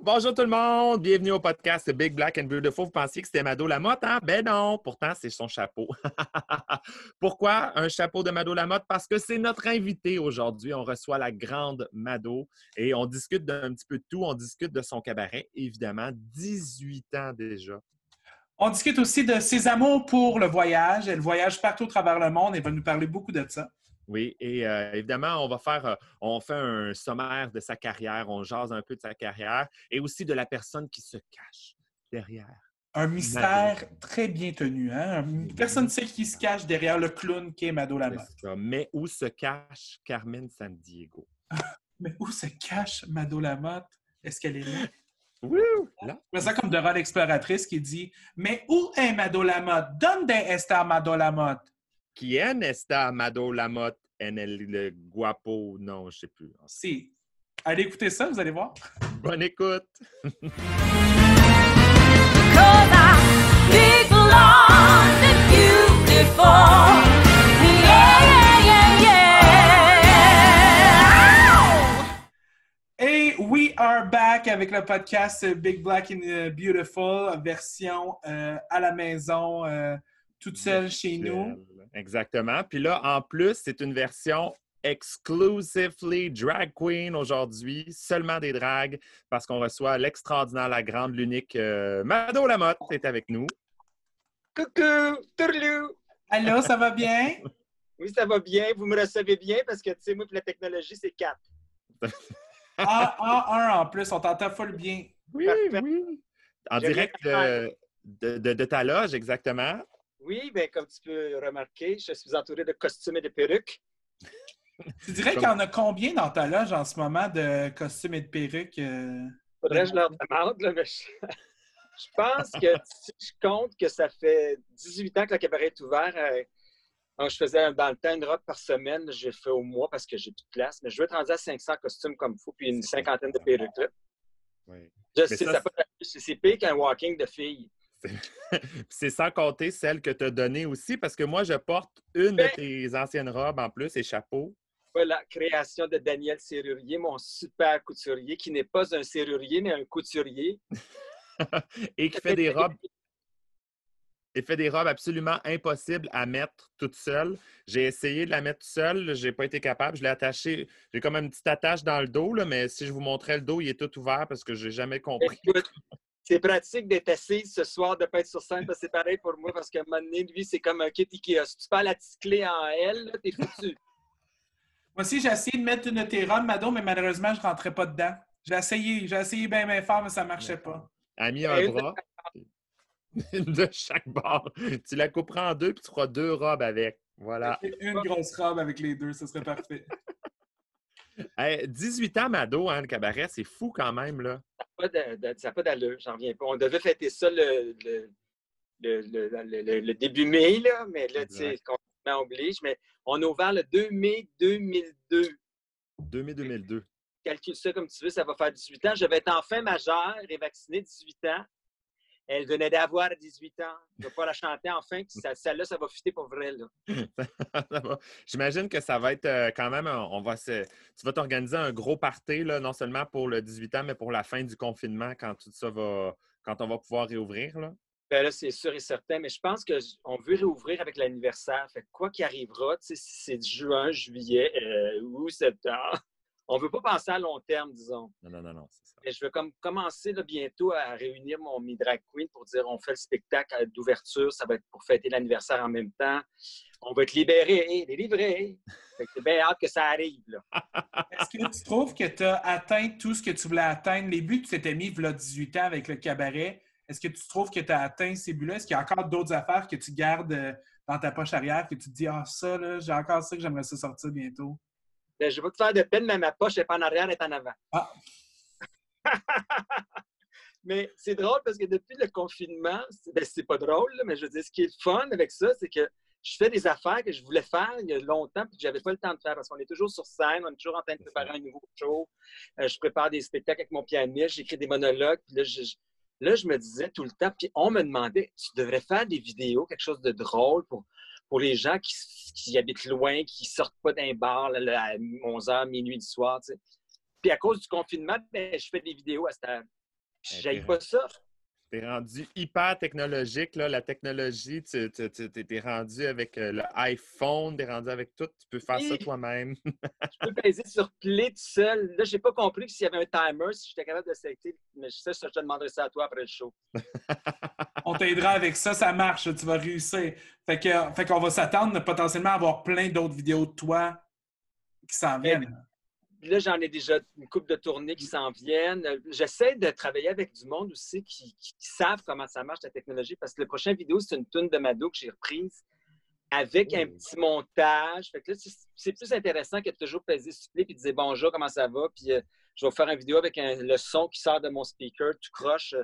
Bonjour tout le monde, bienvenue au podcast Big Black and Beautiful. Vous pensiez que c'était Mado Lamotte, hein? Ben non, pourtant c'est son chapeau. Pourquoi un chapeau de Mado Lamotte? Parce que c'est notre invité aujourd'hui. On reçoit la grande Mado et on discute d'un petit peu de tout. On discute de son cabaret, évidemment, 18 ans déjà. On discute aussi de ses amours pour le voyage. Elle voyage partout au travers le monde et va nous parler beaucoup de ça. Oui, et euh, évidemment, on va faire, euh, on fait un sommaire de sa carrière, on jase un peu de sa carrière et aussi de la personne qui se cache derrière. Un mystère très bien tenu. Hein? Personne ne sait qui se cache derrière le clown qui est Mado Lamotte. Mais où se cache Carmen San Diego? Mais où se cache Mado Lamotte? Est-ce qu'elle est là? Oui, là. C'est ça comme Dora l'exploratrice qui dit Mais où est Mado Lamotte? Donde está Mado Lamotte? Quién está Mado Lamotte en el guapo? Non, je ne sais plus. Si. Allez écouter ça, vous allez voir. Bonne écoute. Et we are back avec le podcast Big Black and Beautiful, version euh, à la maison, euh, toute seule chez nous. Exactement. Puis là, en plus, c'est une version exclusively drag queen aujourd'hui, seulement des drags, parce qu'on reçoit l'extraordinaire, la grande, l'unique euh, Mado Lamotte est avec nous. Coucou, tourlou! Allô, ça va bien? oui, ça va bien. Vous me recevez bien parce que, tu sais, moi, pour la technologie, c'est quatre. ah, ah, un en plus, on t'entend full bien. Oui, oui. En direct de, de, de, ta loge, exactement. Oui, bien, comme tu peux remarquer, je suis entouré de costumes et de perruques. Tu dirais qu'il y en a combien dans ta loge en ce moment de costumes et de perruques? Euh? Faudrait que je leur demande, là, mais je... pense que si je compte que ça fait 18 ans que le cabaret est ouvert, euh, je faisais dans le temps une robe par semaine, j'ai fait au mois parce que j'ai plus de place, mais je vais être rendu à 500 costumes comme faut, puis une cinquantaine de perruques. Là. Oui. c'est pire qu'un walking de filles. c'est sans compter celle que tu as donnée aussi, parce que moi, je porte une de tes anciennes robes en plus et chapeau. Voilà, création de Daniel Serrurier, mon super couturier, qui n'est pas un serrurier, mais un couturier. et qui fait des robes. Il fait des robes absolument impossibles à mettre toute seule. J'ai essayé de la mettre seule, j'ai pas été capable. Je l'ai attachée. J'ai comme une petite attache dans le dos, là, mais si je vous montrais le dos, il est tout ouvert parce que j'ai jamais compris. Écoute, c'est pratique d'être assise ce soir, de ne pas être sur scène, parce que c'est pareil pour moi, parce qu'à un moment donné, lui, c'est comme un kit Ikea. Si tu perds la petite clé en L, t'es foutu. Moi aussi, j'ai essayé de mettre une de tes robes, Mado, mais malheureusement, je ne rentrais pas dedans. J'ai essayé, j'ai essayé bien, bien fort, mais ça ne marchait pas. Elle a mis un bras. Une de chaque bord. Tu la couperas en deux, puis tu feras deux robes avec. Voilà. Une grosse robe avec les deux, ce serait parfait. Hey, 18 ans, Mado, hein, le cabaret, c'est fou quand même, là. Ça n'a pas d'allure, j'en reviens pas. On devait fêter ça le, le, le, le début mai, là, mais là, tu sais, on oblige. Mais on a ouvert le 2 mai 2002. 2 mai 2002. Calcule ça comme tu veux, ça va faire 18 ans. Je vais être enfin majeure et vaccinée 18 ans. Elle venait d'avoir 18 ans. Je ne vais pas la chanter enfin. Celle-là, ça va fitter pour vrai. J'imagine que ça va être euh, quand même, on va se, tu vas t'organiser un gros party, là, non seulement pour le 18 ans, mais pour la fin du confinement, quand tout ça va, quand on va pouvoir réouvrir. Là. Ben là, c'est sûr et certain, mais je pense qu'on veut réouvrir avec l'anniversaire. Fait quoi qu'il arrivera, si c'est juin, juillet euh, ou septembre, on ne veut pas penser à long terme, disons. Non, non, non, non, c'est ça. Mais je vais comme commencer là, bientôt à réunir mon mi drag queen pour dire on fait le spectacle d'ouverture, ça va être pour fêter l'anniversaire en même temps. On va être libérés, délivrés. Fait que c'est bien hâte que ça arrive. là. Est-ce que tu trouves que tu as atteint tout ce que tu voulais atteindre, les buts que tu t'étais mis il 18 ans avec le cabaret? Est-ce que tu trouves que tu as atteint ces buts-là? Est-ce qu'il y a encore d'autres affaires que tu gardes euh, dans ta poche arrière, que tu te dis, ah, ça, là, j'ai encore ça que j'aimerais ça sortir bientôt? Ben, je vais te faire de peine, mais ma poche n'est pas en arrière, elle est en avant. Ah. mais c'est drôle parce que depuis le confinement, c'est ben, pas drôle, là, mais je veux dire, ce qui est fun avec ça, c'est que je fais des affaires que je voulais faire il y a longtemps puis que j'avais pas le temps de faire parce qu'on est toujours sur scène, on est toujours en train de préparer un nouveau show. Euh, je prépare des spectacles avec mon pianiste, j'écris des monologues, puis là je, là, je me disais tout le temps, puis on me demandait, tu devrais faire des vidéos, quelque chose de drôle pour, pour les gens qui, qui habitent loin, qui sortent pas d'un bar là, à 11h, minuit du soir. Tu sais. Puis à cause du confinement, ben, je fais des vidéos à cette heure. J'aille pas ça. T'es rendu hyper technologique, là, la technologie. Tu es rendu avec euh, le iPhone, t'es rendu avec tout. Tu peux faire ça toi-même. je peux peser sur play tout seul. Là, j'ai pas compris s'il y avait un timer, si j'étais capable de selecter. Mais je sais, je te demanderai ça à toi après le show. On t'aidera avec ça, ça marche, tu vas réussir. Fait qu'on fait va s'attendre potentiellement à avoir plein d'autres vidéos de toi qui s'en viennent là, j'en ai déjà une coupe de tournées qui s'en viennent. J'essaie de travailler avec du monde aussi qui, savent comment ça marche, la technologie, parce que le prochain vidéo, c'est une tune de Mado que j'ai reprise avec un petit montage. Fait que là, c'est plus intéressant que de toujours peser sur play et de dire bonjour, comment ça va, puis euh, je vais faire une vidéo avec le son qui sort de mon speaker, tout croche.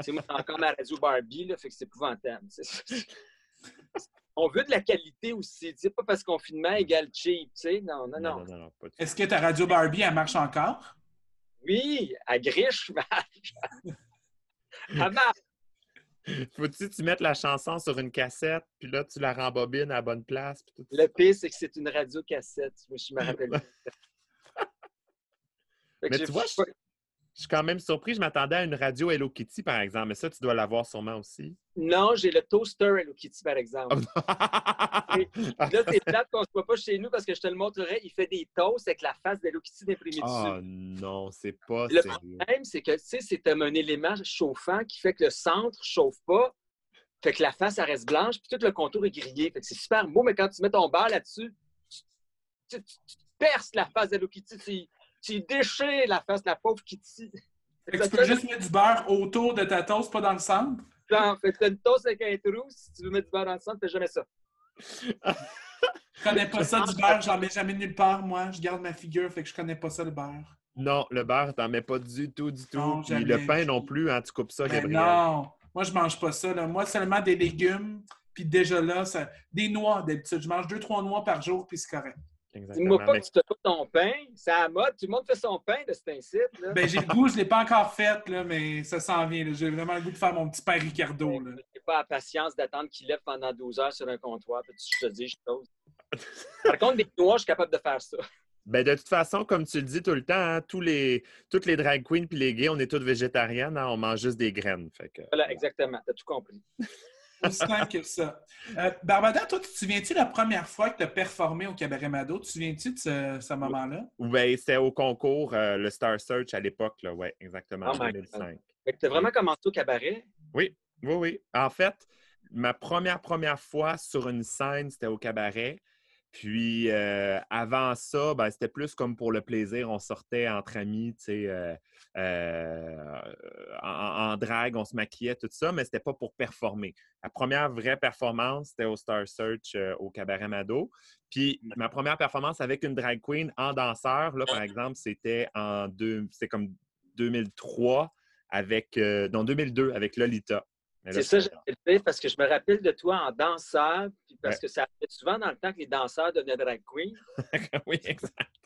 C'est moi, encore ma radio Barbie, là, fait que c'est épouvantable on veut de la qualité aussi. Tu pas parce qu'on filme égale cheap. Tu sais? Non, non, non. non. Est-ce que ta radio Barbie, elle marche encore? Oui, elle griche, marche. elle marche. Faut-tu tu mettes la chanson sur une cassette, puis là, tu la rembobines à la bonne place? le pire, c'est que c'est une radio cassette. Je me rappelle. Mais tu vois, je suis quand même surpris. Je m'attendais à une radio Hello Kitty, par exemple. Mais ça, tu dois l'avoir sûrement aussi. Non, j'ai le toaster Hello Kitty, par exemple. là, c'est plate qu'on ne se voit pas chez nous parce que je te le montrerai. Il fait des toasts avec la face d'Hello Kitty d'imprimé dessus. Ah non, c'est pas Le problème, c'est que, tu sais, c'est un élément chauffant qui fait que le centre ne chauffe pas. Fait que la face, elle reste blanche, puis tout le contour est grillé. Fait que c'est super beau, mais quand tu mets ton beurre là-dessus, tu, perces la face d'Hello Kitty tu déchires la face de la pauvre Kitty. tu peux juste mettre du beurre autour de ta toast, pas dans le centre? Non, fait que une toast avec un trou, si tu veux mettre du beurre dans le centre, fais jamais ça. je connais pas ça du beurre, j'en mets jamais nulle part, moi. Je garde ma figure, fait que je connais pas ça, le beurre. Non, le beurre, t'en mets pas du tout, du tout. Non, le pain non plus, hein, tu coupes ça, ben Gabriel. Non, moi, je mange pas ça. Moi, seulement des légumes, puis déjà là, ça... des noix d'habitude. Je mange deux, trois noix par jour, puis c'est correct. Dis-moi pas que tu te fais ton pain. C'est à la mode. Tout le monde fait son pain de cet incite. Ben, j'ai le goût, je ne l'ai pas encore fait, là, mais ça s'en vient. J'ai vraiment le goût de faire mon petit pain Ricardo. Je n'ai pas la patience d'attendre qu'il lève pendant 12 heures sur un comptoir. Puis je te dis, je pose. Par contre, des noix, je suis capable de faire ça. Ben, de toute façon, comme tu le dis tout le temps, hein, tous les, toutes les drag queens et les gays, on est toutes végétariennes, hein, on mange juste des graines. Fait Voilà, exactement. Tu as tout compris. Aussi simple que ça. Euh, Barbada, toi, tu te souviens-tu la première fois que tu as performé au Cabaret Mado? Tu te souviens-tu de ce, moment-là? Oui, c'était au concours, euh, le Star Search à l'époque, oui, exactement, en 2005. Tu as vraiment commencé au cabaret? Oui, oui, oui. En fait, ma première, première fois sur une scène, c'était au cabaret. Puis euh, avant ça, ben, c'était plus comme pour le plaisir. On sortait entre amis, tu sais, euh, euh, en, drague, on se maquillait, tout ça, mais c'était pas pour performer. La première vraie performance, c'était au Star Search au Cabaret Mado. Puis ma première performance avec une drag queen en danseur, là, par exemple, c'était en deux, c'est comme 2003 avec, non, 2002 avec Lolita. C'est ça, j'ai fait parce que je me rappelle de toi en danseur, puis parce que ça fait souvent dans le temps que les danseurs devenaient drag queen. oui, exact.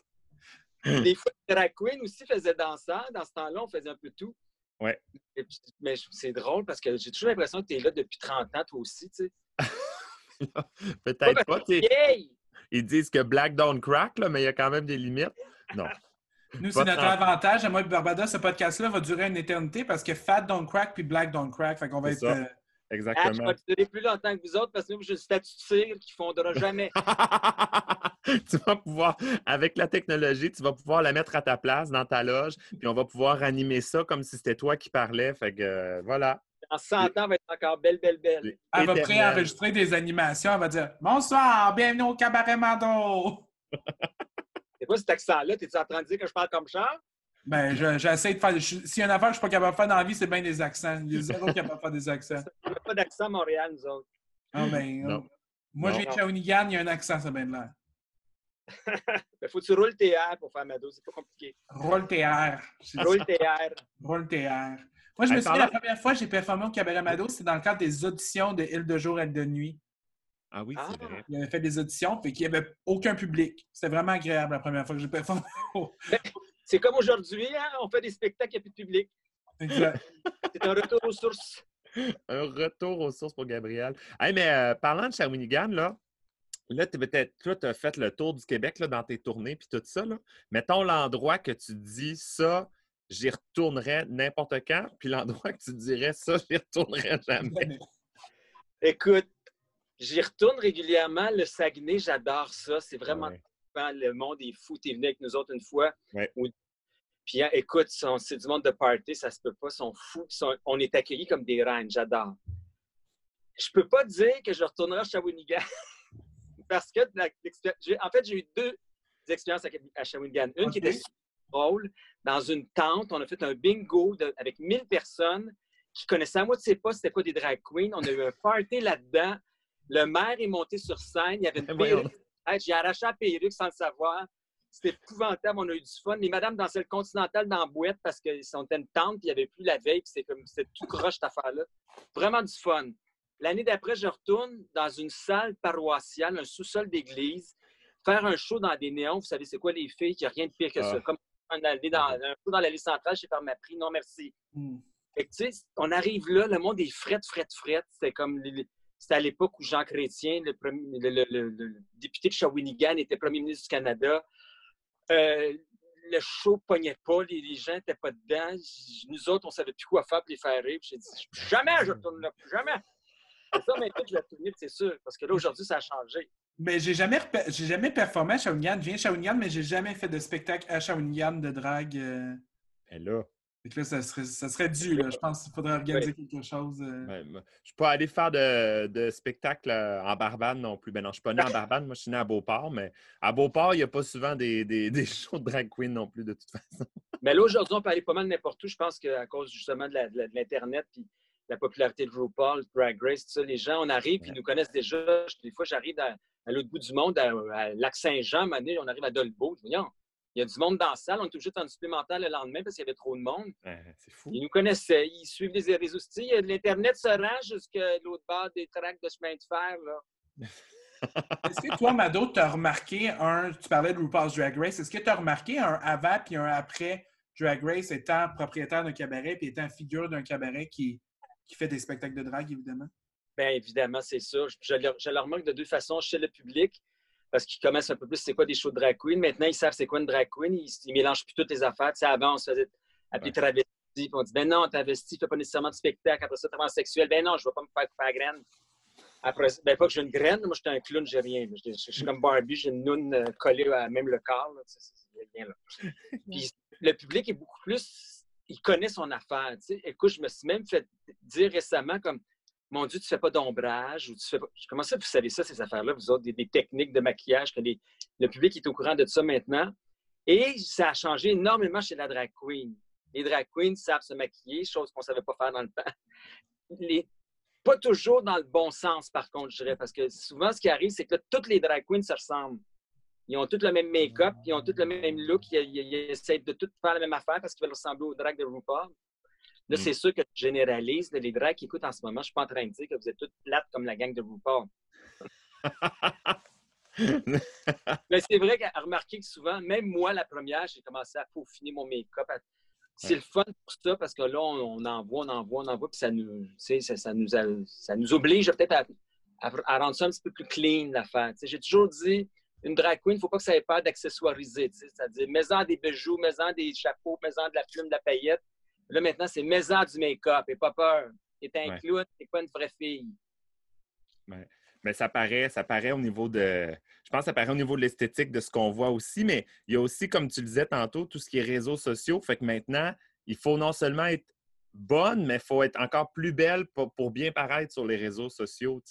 Des fois, les drag queens aussi faisaient danseur. Dans ce temps-là, on faisait un peu tout. Oui. Mais c'est drôle parce que j'ai toujours l'impression que tu es là depuis 30 ans, toi aussi, tu sais. Peut-être pas. Ils disent que Black don't crack, là, mais il y a quand même des limites. Non. Nous, c'est notre avantage. Moi, Barbada, ce podcast-là va durer une éternité parce que Fat don't crack puis Black don't crack. Fait qu'on va être. Euh, Exactement. Ah, je vais durer plus longtemps que vous autres parce que moi, j'ai le statut de cire qui ne fondra jamais. tu vas pouvoir, avec la technologie, tu vas pouvoir la mettre à ta place dans ta loge, puis on va pouvoir animer ça comme si c'était toi qui parlais. Fait que euh, voilà. En 100 ans, elle va être encore belle, belle, belle. Elle va préenregistrer des animations. Elle va dire Bonsoir, bienvenue au Cabaret Mado. C'est quoi cet accent-là? T'es-tu en train de dire que je parle comme Charles? Ben, j'essaie de faire. S'il y a une affaire que je ne suis pas capable de faire dans la vie, c'est bien des accents. Il y a zéro capable de faire des accents. On n'a pas d'accent à Montréal, nous autres. Ah, ben, non. Moi, j'ai Shawinigan, il y a un accent, ça bien de l'air. ben, faut que tu roules TR pour faire Mado, c'est pas compliqué. Roule TR. Roule TR. Roule TR. Moi, je me souviens, la première fois que j'ai performé au Cabaret Mado, c'était dans le cadre des auditions de Il de jour, et de nuit. Ah oui, c'est ah. vrai. Il avait fait des auditions, fait qu'il n'y avait aucun public. C'était vraiment agréable la première fois que j'ai performé. c'est comme aujourd'hui, hein? on fait des spectacles, il n'y a plus de public. Exact. c'est un retour aux sources. un retour aux sources pour Gabriel. Hey, mais euh, parlant de Shawinigan, là, là, tu as fait le tour du Québec là, dans tes tournées puis tout ça. Là. Mettons l'endroit que tu dis ça, j'y retournerais n'importe quand. Puis l'endroit que tu dirais ça, j'y retournerais jamais. Écoute, j'y retourne régulièrement. Le Saguenay, j'adore ça. C'est vraiment le monde est fou. Tu es venu avec nous autres une fois. Puis hein, écoute, c'est du monde de party, ça se peut pas, ils sont fous. on est accueillis comme des reines, j'adore. Je peux pas dire que je retournerai à Shawinigan parce que, en fait, j'ai eu deux expériences à Shawinigan. Une qui était super drôle, dans une tente, on a fait un bingo avec 1000 personnes qui connaissaient à moitié pas c'était quoi des drag queens. On a eu un party là-dedans. Le maire est monté sur scène, il y avait une perruque. J'ai arraché la perruque sans le savoir. C'était épouvantable, on a eu du fun. Mais madame dansait le continental dans la boîte parce qu'ils sont une tente, puis il n'y avait plus la veille, puis c'est comme c'était tout croche cette affaire-là. Vraiment du fun. L'année d'après, je retourne dans une salle paroissiale, un sous-sol d'église, faire un show dans des néons. Vous savez, c'est quoi les filles? Il n'y a rien de pire que ça. Ah. Comme un, dans, un show dans l'allée centrale, j'ai fait ma prix. Non, merci. Hmm. tu sais, on arrive là, le monde est fret, fret, fret. C'était comme c'était à l'époque où Jean Chrétien, le, le, député de Shawinigan, était premier ministre du Canada. Euh, le show ne pognait pas, les, gens n'étaient pas dedans. Nous autres, on ne savait plus quoi faire pour les faire rire. J'ai dit, jamais je retourne là, jamais. C'est ça, maintenant, je vais c'est sûr. Parce que là, aujourd'hui, ça a changé. Mais j'ai jamais, j'ai jamais performé à Shawinigan. Je viens de Shawinigan, mais j'ai jamais fait de spectacle à Shawinigan de drague. Euh... Et là. là, ça serait, ça serait dû. Là. Je pense qu'il faudrait organiser quelque chose. Euh... Ouais, je ne suis pas allé faire de, de spectacle euh, en Barbade non plus. Ben non, je ne suis pas né en Barbade. Moi, je suis né à Beauport. Mais à Beauport, il n'y a pas souvent des, des, des, shows de drag queen non plus, de toute façon. Mais là, aujourd'hui, on peut aller pas mal n'importe où. Je pense qu'à cause justement de l'Internet. Puis la popularité de RuPaul, Drag Race, tout ça. Les gens, on arrive, puis ils nous connaissent déjà. Des fois, j'arrive à, l'autre bout du monde, à, Lac-Saint-Jean, on arrive à Dolbeau. il y a du monde dans la salle. On est obligé de temps supplémentaire le lendemain parce qu'il y avait trop de monde. c'est fou. Ils nous connaissaient. Ils suivent les réseaux sociaux. L'Internet se rend jusqu'à l'autre bord des tracts de chemin de fer. Est-ce que toi, Mado, tu as remarqué un. Tu parlais de RuPaul's Drag Race. Est-ce que tu as remarqué un avant puis un après Drag Race étant propriétaire d'un cabaret puis étant figure d'un cabaret qui, qui fait des spectacles de drague, évidemment? Bien, évidemment, c'est ça. Je, le, remarque de deux façons. Chez le public, parce qu'ils connaissent un peu plus c'est quoi des shows de drag queen. Maintenant, ils savent c'est quoi une drag queen. Ils, mélangent plus toutes les affaires. Tu sais, avant, on se faisait appeler travesti. Puis on dit, ben non, travesti, tu fais pas nécessairement de spectacle. Après ça, transsexuel. Ben non, je ne vais pas me faire couper la graine. Après, ben pas que j'ai une graine. Moi, j'étais un clown, j'ai rien. Je, suis comme Barbie, j'ai une noune euh, collée à même le corps. Là. rien là. Puis le public est beaucoup plus il connaît son affaire. Écoute, je me suis même fait dire récemment comme Mon Dieu, tu ne fais pas d'ombrage ou tu fais pas. Comment ça, vous savez ça, ces affaires-là, vous autres, des, techniques de maquillage, que le public est au courant de ça maintenant. Et ça a changé énormément chez la drag queen. Les drag queens savent se maquiller, chose qu'on ne savait pas faire dans le temps. Pas toujours dans le bon sens, par contre, je dirais, parce que souvent, ce qui arrive, c'est que toutes les drag queens se ressemblent. Ils ont tous le même make-up, ils ont tous le même look, ils, essaient de tout faire la même affaire parce qu'ils veulent ressembler aux drags de RuPaul. Là, mm. c'est sûr que je généralise. Les drags qui écoutent en ce moment, je ne suis pas en train de dire que vous êtes toutes plates comme la gang de RuPaul. Mais c'est vrai qu'à remarquer que souvent, même moi, la première, j'ai commencé à peaufiner mon make-up. C'est le fun pour ça parce que là, on, en voit, on en voit, on en voit, puis ça nous, ça, ça, nous, ça nous oblige peut-être à, à, rendre ça un petit peu plus clean, l'affaire. J'ai toujours dit, une drag queen, il ne faut pas que ça ait peur d'accessoiriser. C'est-à-dire, mets-en des bijoux, mets-en des chapeaux, mets-en de la plume, de la paillette. Là, maintenant, c'est mets-en du make-up. Et pas peur. T'es un ouais. clown, t'es pas une vraie fille. Mais ça paraît, ça paraît au niveau de. Je pense que ça paraît au niveau de l'esthétique de ce qu'on voit aussi, mais il y a aussi, comme tu le disais tantôt, tout ce qui est réseaux sociaux. Fait que maintenant, il faut non seulement être bonne, mais il faut être encore plus belle pour, bien paraître sur les réseaux sociaux.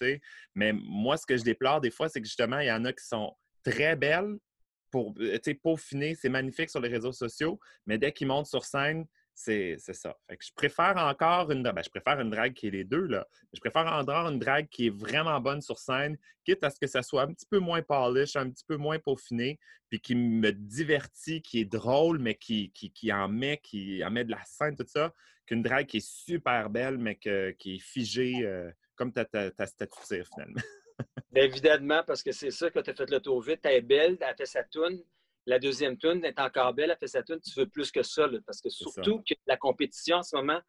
Mais moi, ce que je déplore des fois, c'est que justement, il y en a qui sont très belle pour euh, peaufiner. C'est magnifique sur les réseaux sociaux, mais dès qu'ils montent sur scène, c'est ça. Fait que je préfère encore une ben, je préfère une drague qui est les deux, là. Je préfère encore une drague qui est vraiment bonne sur scène, quitte à ce que ça soit un petit peu moins polish, un petit peu moins peaufiné, puis qui me divertit, qui est drôle, mais qui, qui, en met, qui en met de la scène, tout ça, qu'une drague qui est super belle, mais qui est figée euh, comme ta, ta, ta statue finalement. Bien évidemment, parce que c'est ça, que tu as fait le tour vite, elle est belle, elle a fait sa toune. La deuxième toune est encore belle, elle a fait sa toune. Tu veux plus que ça, parce que surtout que la compétition en ce moment,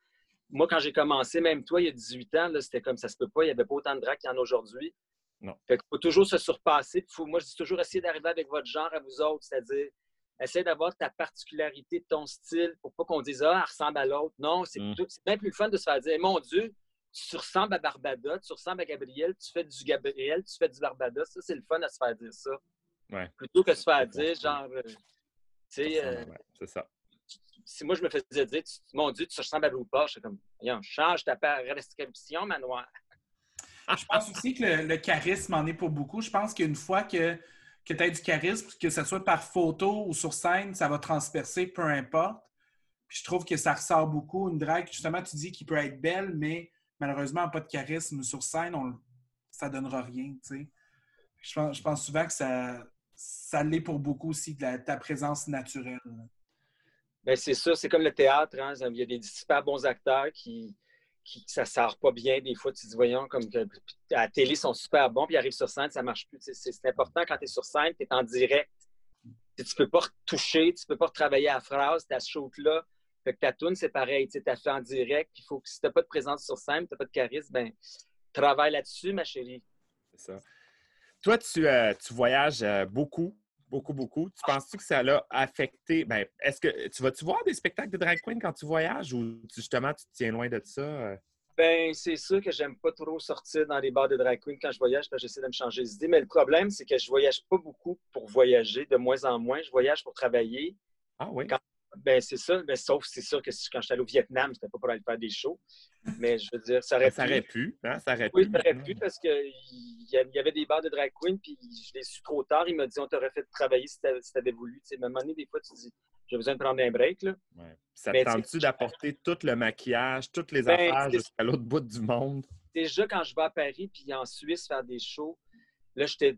moi, quand j'ai commencé, même toi, il y a 18 ans, c'était comme ça se peut pas, il n'y avait pas autant de drags qu'il y en a aujourd'hui. Non. Fait qu'il faut toujours se surpasser. Faut, moi, je dis toujours essayer d'arriver avec votre genre à vous autres, c'est-à-dire Essaie d'avoir ta particularité ton style pour pas qu'on dise Ah, elle ressemble à l'autre. Non, c'est Mm. plutôt- c'est bien plus le fun de se faire dire Mon Dieu, tu ressembles à Barbada, tu ressembles à Gabriel, tu fais du Gabriel, tu fais du Barbada. Ça, c'est le fun à se faire dire ça. Ouais. Plutôt que de se faire dire, genre, euh, tu sais, euh, Ouais, c'est ça. si moi je me faisais dire, tu- mon Dieu, tu ressembles à RuPaul, je suis comme, Voyons, change ta prescription, manoir. Je pense aussi que le, le charisme en est pour beaucoup. Je pense qu'une fois que, que tu as du charisme, que ce soit par photo ou sur scène, ça va transpercer, peu importe. Puis je trouve que ça ressort beaucoup. Une drague, justement, tu dis qu'il peut être belle, mais malheureusement, pas de charisme sur scène, on, ça donnera rien. Je pense, je pense souvent que ça, ça l'est pour beaucoup aussi, de ta présence naturelle. Ben, c'est ça, c'est comme le théâtre. hein. Il y a des super bons acteurs qui, qui ça sort pas bien. Des fois, tu dis, voyons, comme à la télé, ils sont super bons, puis ils arrivent sur scène, ça marche plus. C'est important quand tu es sur scène, tu es en direct. Tu ne peux pas retoucher, tu ne peux pas retravailler la phrase, ta shoot-là. Fait que ta tune, c'est pareil. Tu as fait en direct, il faut que si tu n'as pas de présence sur scène, tu n'as pas de charisme, ben travaille là-dessus, ma chérie. C'est ça. Toi, tu, euh, tu voyages euh, beaucoup, beaucoup, beaucoup. Tu penses-tu que ça l'a affecté? Ben, est-ce que tu vas-tu voir des spectacles de drag queen quand tu voyages ou tu- justement tu te tiens loin de ça? euh? Ben, c'est sûr que j'aime pas trop sortir dans les bars de drag queen quand je voyage, parce que j'essaie de me changer les idées. Mais le problème, c'est que je voyage pas beaucoup pour voyager, de moins en moins. Je voyage pour travailler. Ah oui? Quand- Ben, c'est ça. Ben, sauf, c'est sûr que si- quand j'étais allé au Vietnam, c'était pas pour aller faire des shows. Mais je veux dire, ça aurait Ben, ça pu. aurait pu, hein? Ça aurait Oui, pu. ça aurait maintenant. pu parce qu'il y a- il y avait des bars de drag queen, puis je l'ai su trop tard. Il m'a dit on t'aurait fait travailler si t'a- si t'avais voulu. Tu sais, à un moment donné, des fois, tu dis j'ai besoin de prendre un break. Là. Ouais. Ça Mais te tente-tu d'apporter tout le maquillage, toutes les Ben, affaires jusqu'à l'autre bout du monde? déjà, quand je vais à Paris puis en Suisse faire des shows, là, j'étais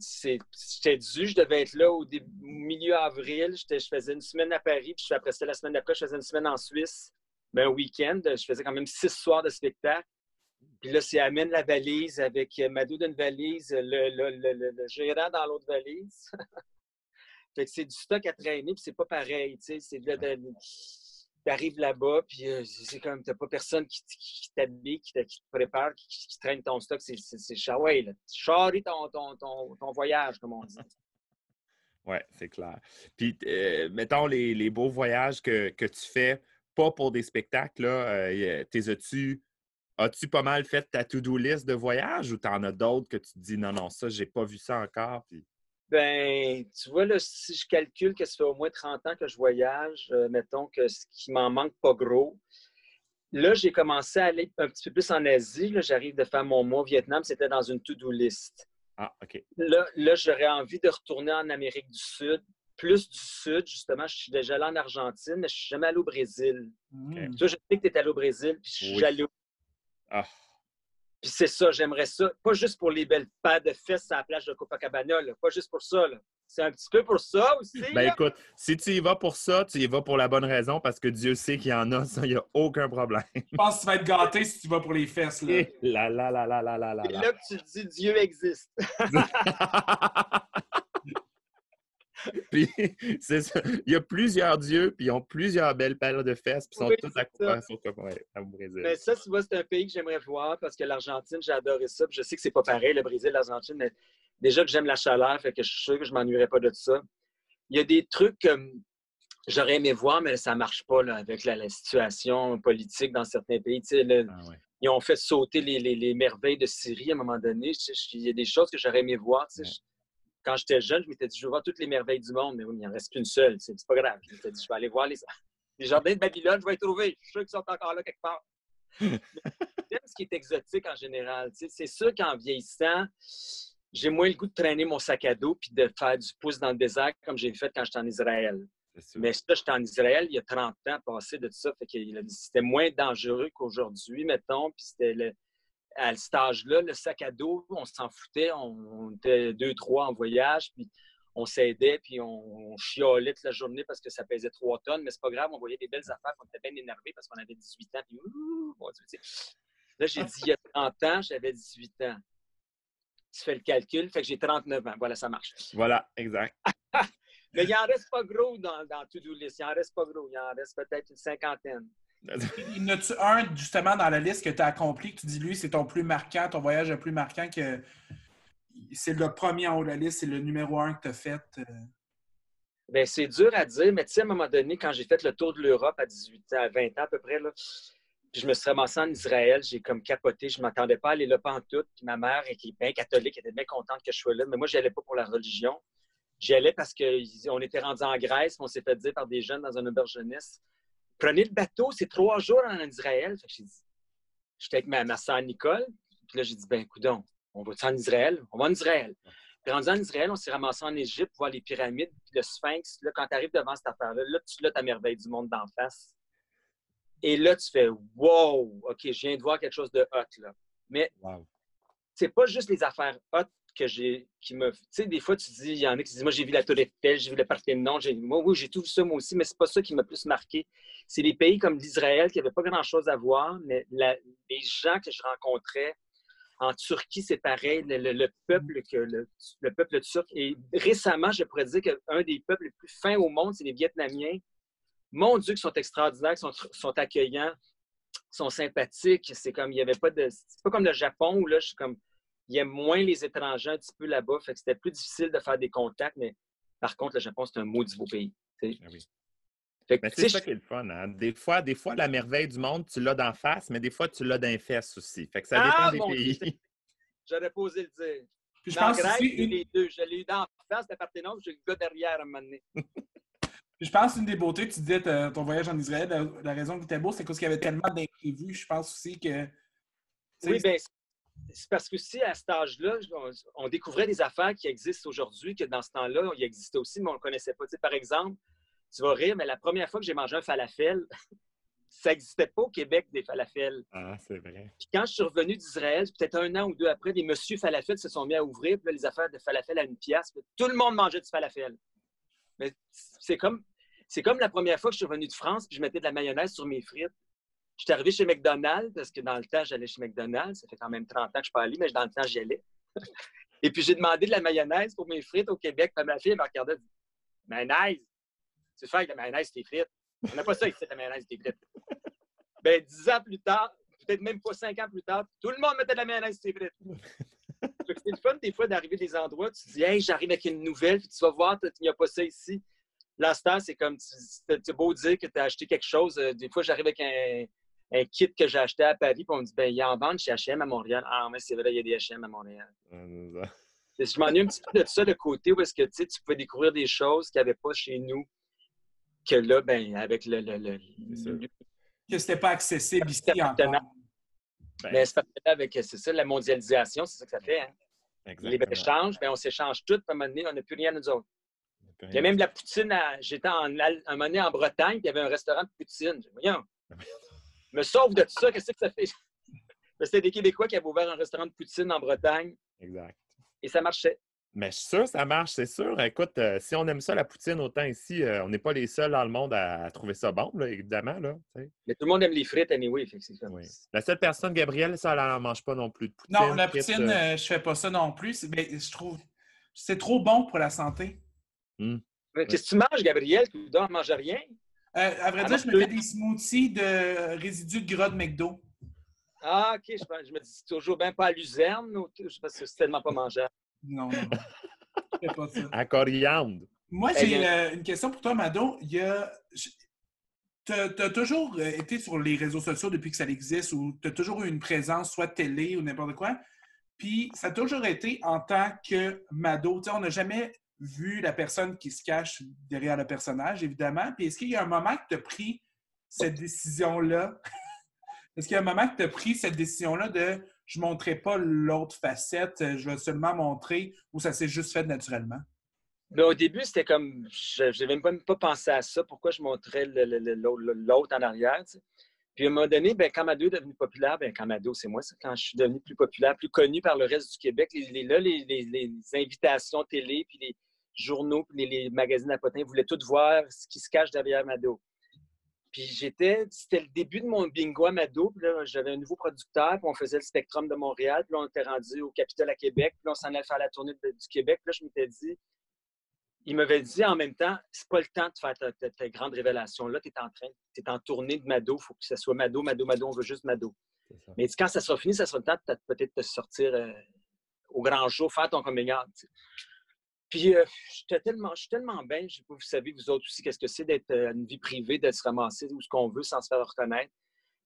dû, je devais être là au, début, milieu avril. Je faisais une semaine à Paris, puis après ça, la semaine d'après, je faisais une semaine en Suisse. Ben, un week-end, je faisais quand même six soirs de spectacle. Puis là, c'est amène la valise avec euh, Madou d'une valise, le, le- le- le- le gérant dans l'autre valise. fait que c'est du stock à traîner, puis c'est pas pareil, tu sais. T'arrives là-bas, puis euh, c'est comme, t'as pas personne qui, t'habille, qui, te- prépare, qui, traîne ton stock. C'est- C'est chaway, là. Charrie ton, ton, ton, voyage, comme on dit. Oui, c'est clair. Puis, euh, mettons les, les beaux voyages que, que tu fais, pas pour des spectacles, là, euh, t'es as-tu as-tu pas mal fait ta to-do list de voyage ou t'en as d'autres que tu te dis non, non, ça, j'ai pas vu ça encore? Ben, tu vois, là, si je calcule que ça fait au moins 30 ans que je voyage, euh, mettons que ce qui m'en manque pas gros. Là, j'ai commencé à aller un petit peu plus en Asie. Là, j'arrive de faire mon mois au Vietnam. C'était dans une to-do list. Ah, OK. Là, là j'aurais envie de retourner en Amérique du Sud. Plus du Sud, justement. Je suis déjà allé en Argentine, mais je suis jamais allé au Brésil. Mm. Toi, je sais que tu es allé au Brésil, puis je suis Oui. allé au Ah, Puis c'est ça, j'aimerais ça. Pas juste pour les belles paires de fesses à la plage de Copacabana, là. pas juste pour ça. là. C'est un petit peu pour ça aussi. ben là. écoute, si tu y vas pour ça, tu y vas pour la bonne raison parce que Dieu sait qu'il y en a, ça, il n'y a aucun problème. Je pense que tu vas être gâté si tu vas pour les fesses. Là. Et là, là, là, là, là, là, là, C'est là. que tu te dis Dieu existe. puis, c'est ça. Il y a plusieurs dieux, puis ils ont plusieurs belles paires de fesses, puis ils sont Oui, tous à couper sur ouais, au Brésil. Mais ça, tu vois, c'est un pays que j'aimerais voir parce que l'Argentine, j'ai adoré ça. Puis je sais que c'est pas pareil, le Brésil, l'Argentine, mais déjà que j'aime la chaleur, fait que je suis sûr que je m'ennuierais pas de ça. Il y a des trucs que j'aurais aimé voir, mais ça marche pas là, avec la, la situation politique dans certains pays. Tu sais, le- Ah, ouais. ils ont fait sauter les, les- les merveilles de Syrie à un moment donné. Il y a des choses que j'aurais aimé voir. tu sais. Ouais. Quand j'étais jeune, je m'étais dit, je veux voir toutes les merveilles du monde, mais oui, mais il n'en reste qu'une seule. C'est pas grave. Je m'étais dit, je vais aller voir les, les jardins de Babylone, je vais les trouver. Je suis sûr qu'ils sont encore là quelque part. J'aime ce qui est exotique en général. C'est sûr qu'en vieillissant, j'ai moins le goût de traîner mon sac à dos puis de faire du pouce dans le désert comme j'ai fait quand j'étais en Israël. Mais ça, j'étais en Israël il y a 30 ans passé de ça. Fait que c'était moins dangereux qu'aujourd'hui, mettons. Puis c'était le- à cet âge-là, le sac à dos, on s'en foutait. On, était deux, trois en voyage, puis on s'aidait, puis on, chiolait toute la journée parce que ça pesait trois tonnes. Mais c'est pas grave, on voyait des belles affaires, on était bien énervés parce qu'on avait 18 ans. Puis, ouh, Dieu, sais. Là, j'ai dit, il y a 30 ans, j'avais 18 ans. Tu fais le calcul, fait que j'ai 39 ans. Voilà, ça marche. Voilà, exact. Mais il en reste pas gros dans, dans To-Do List. Il en reste pas gros. Il en reste peut-être une cinquantaine. Y en a-tu un, justement, dans la liste que tu as accompli, que tu dis, lui, c'est ton plus marquant, ton voyage le plus marquant, que c'est le premier en haut de la liste, c'est le numéro un que tu as fait? euh? Ben, c'est dur à dire, mais tu sais, à un moment donné, quand j'ai fait le tour de l'Europe à 18 ans, à 20 ans à peu près, là, puis je me suis ramassé en Israël, j'ai comme capoté, je ne m'attendais pas à aller là tout. Puis ma mère, qui est bien catholique, était bien contente que je sois là, mais moi, je allais pas pour la religion. J'y allais parce qu'on était rendu en Grèce, on s'est fait dire par des jeunes dans un auberge Prenez le bateau, c'est trois jours en Israël. J'étais avec ma, ma soeur Nicole, puis là, j'ai dit ben, coudon, on va en Israël? On va en Israël. Puis rendu en Israël, on s'est ramassé en Égypte, voir les pyramides, puis le Sphinx. Là, quand tu arrives devant cette affaire-là, là, tu l'as ta merveille du monde d'en face. Et là, tu fais Wow, OK, je viens de voir quelque chose de hot. Là. Mais c'est pas juste les affaires hot que j'ai qui me. Tu sais, des fois, tu dis, il y en a qui disent Moi, j'ai vu la Tour Eiffel, j'ai vu le Parthénon. Moi, oui, j'ai tout vu ça, moi aussi, mais c'est pas ça qui m'a plus marqué. C'est les pays comme l'Israël qui n'avaient pas grand-chose à voir, mais les gens que je rencontrais, en Turquie, c'est pareil, le, peuple que le, peuple turc. Et récemment, je pourrais dire qu'un des peuples les plus fins au monde, c'est les Vietnamiens. Mon Dieu, qui sont extraordinaires, qui sont, accueillants, sont sympathiques. C'est comme il avait pas de. C'est pas comme le Japon où là, je suis comme. Il y a moins les étrangers un petit peu là-bas. Fait que c'était plus difficile de faire des contacts, mais par contre, le Japon, c'est un maudit beau pays. Ah oui c'est ça qui est le fun. Hein. Des, fois, des fois, la merveille du monde, tu l'as d'en face, mais des fois, tu l'as d'en fesses aussi. Fait que ça dépend ah, des pays. J'aurais posé le dire. Puis je pense Grèce, aussi une... les deux. Je l'ai eu d'en face, la Parthénon, j'ai le gars derrière à un moment donné. je pense une des beautés, tu disais ton voyage en Israël, la, raison qui était beau, c'est parce qu'il y avait tellement d'imprévus. Je pense aussi que. Oui, bien, c'est parce que si à cet âge-là, on, découvrait des affaires qui existent aujourd'hui, que dans ce temps-là, il existait aussi, mais on ne le connaissait pas. par exemple, tu vas rire, mais la première fois que j'ai mangé un falafel, ça n'existait pas au Québec, des falafels. Ah, c'est vrai. Puis quand je suis revenu d'Israël, peut-être un an ou deux après, des monsieur falafel se sont mis à ouvrir, puis les affaires de falafel à une pièce. Tout le monde mangeait du falafel. Mais c'est comme, c'est comme la première fois que je suis revenu de France, puis je mettais de la mayonnaise sur mes frites. Je suis arrivé chez McDonald's, parce que dans le temps, j'allais chez McDonald's. Ça fait quand même 30 ans que je ne suis pas allé, mais dans le temps, j'y allais. Et puis j'ai demandé de la mayonnaise pour mes frites au Québec. Puis ma fille elle me regardait et dit Mayonnaise? Tu fais avec la mayonnaise tes frites. On n'a pas ça ici, la mayonnaise tes frites. Ben, dix ans plus tard, peut-être même pas cinq ans plus tard, tout le monde mettait de la mayonnaise tes frites. c'est le fun des fois d'arriver des endroits, tu dis, hey, j'arrive avec une nouvelle, puis tu vas voir, il n'y a pas ça ici. L'instant, c'est comme, tu beau dire que tu as acheté quelque chose. Euh, des fois, j'arrive avec un, un, kit que j'ai acheté à Paris, puis on me dit, ben, il y a en vente chez HM à Montréal. Ah, mais c'est vrai, il y a des HM à Montréal. je m'ennuie un petit peu de ça, le côté où est-ce que tu pouvais découvrir des choses qu'il n'y avait pas chez nous que là, ben, avec le. le, le, que c'était pas accessible ici encore. Ben, Mais c'est avec ça, la mondialisation, c'est ça que ça fait. Hein? Les échanges, ben, on s'échange tout, puis à un moment donné, on n'a plus rien à nous autres. Il y a même la poutine. J'étais en, un moment donné en Bretagne, puis il y avait un restaurant de poutine. Voyons. me sauve de tout ça, qu'est-ce que ça fait? C'était des Québécois qui avaient ouvert un restaurant de poutine en Bretagne. Exact. Et ça marchait. Mais ça, ça marche, c'est sûr. Écoute, euh, si on aime ça, la poutine, autant ici, euh, on n'est pas les seuls dans le monde à, trouver ça bon, évidemment. Là, Mais tout le monde aime les frites, anyway. Oui. La seule personne, Gabrielle, ça, elle n'en mange pas non plus de poutine. Non, la poutine, euh, je ne fais pas ça non plus. Mais je trouve c'est trop bon pour la santé. Mmh. Qu'est-ce que tu manges, Gabrielle? Tu ne manges rien? À vrai dire, je me fais des smoothies de résidus de gras de McDo. Ah, OK. Je, me dis, c'est toujours bien pas à luzerne, parce que c'est tellement pas mangeable. Non, non. C'est pas ça. À coriandre. Moi, j'ai euh, une question pour toi, Mado. Il y a. Tu as, toujours euh, été sur les réseaux sociaux depuis que ça existe ou tu as toujours eu une présence, soit télé ou n'importe quoi? Puis ça a toujours été en tant que Mado. on n'a jamais vu la personne qui se cache derrière le personnage, évidemment. Puis est-ce qu'il y a un moment que tu as pris cette décision-là? est-ce qu'il y a un moment que tu as pris cette décision-là de je ne montrerai pas l'autre facette, je vais seulement montrer où ça s'est juste fait naturellement? Mais au début, c'était comme. Je n'avais même pas pensé à ça. Pourquoi je montrais l'autre en arrière? Puis à un moment donné, ben, quand Mado est devenu populaire, ben, quand Mado, c'est moi, quand je suis devenu plus populaire, plus connu par le reste du Québec, les, là, les, invitations télé, puis les journaux, les, magazines à potins voulaient tout voir ce qui se cache derrière Mado. Puis j'étais, c'était le début de mon bingo à Mado. Puis là, j'avais un nouveau producteur, puis on faisait le Spectrum de Montréal. Puis là, on était rendu au Capitole à Québec. Puis là, on s'en allait faire la tournée du Québec. Puis là, je m'étais dit, il m'avait dit en même temps, c'est pas le temps de faire ta, grande révélation. Là, tu es en train, tu es en tournée de Mado. Il faut que ce soit Mado, Mado, Mado. On veut juste Mado. Mais quand ça sera fini, ça sera le temps de peut-être te sortir euh, au grand jour, faire ton coming Puis, euh, je suis tellement bien. Je sais pas, vous savez, vous autres aussi, qu'est-ce que c'est d'être euh, une vie privée, de se ramasser où ce qu'on veut sans se faire reconnaître.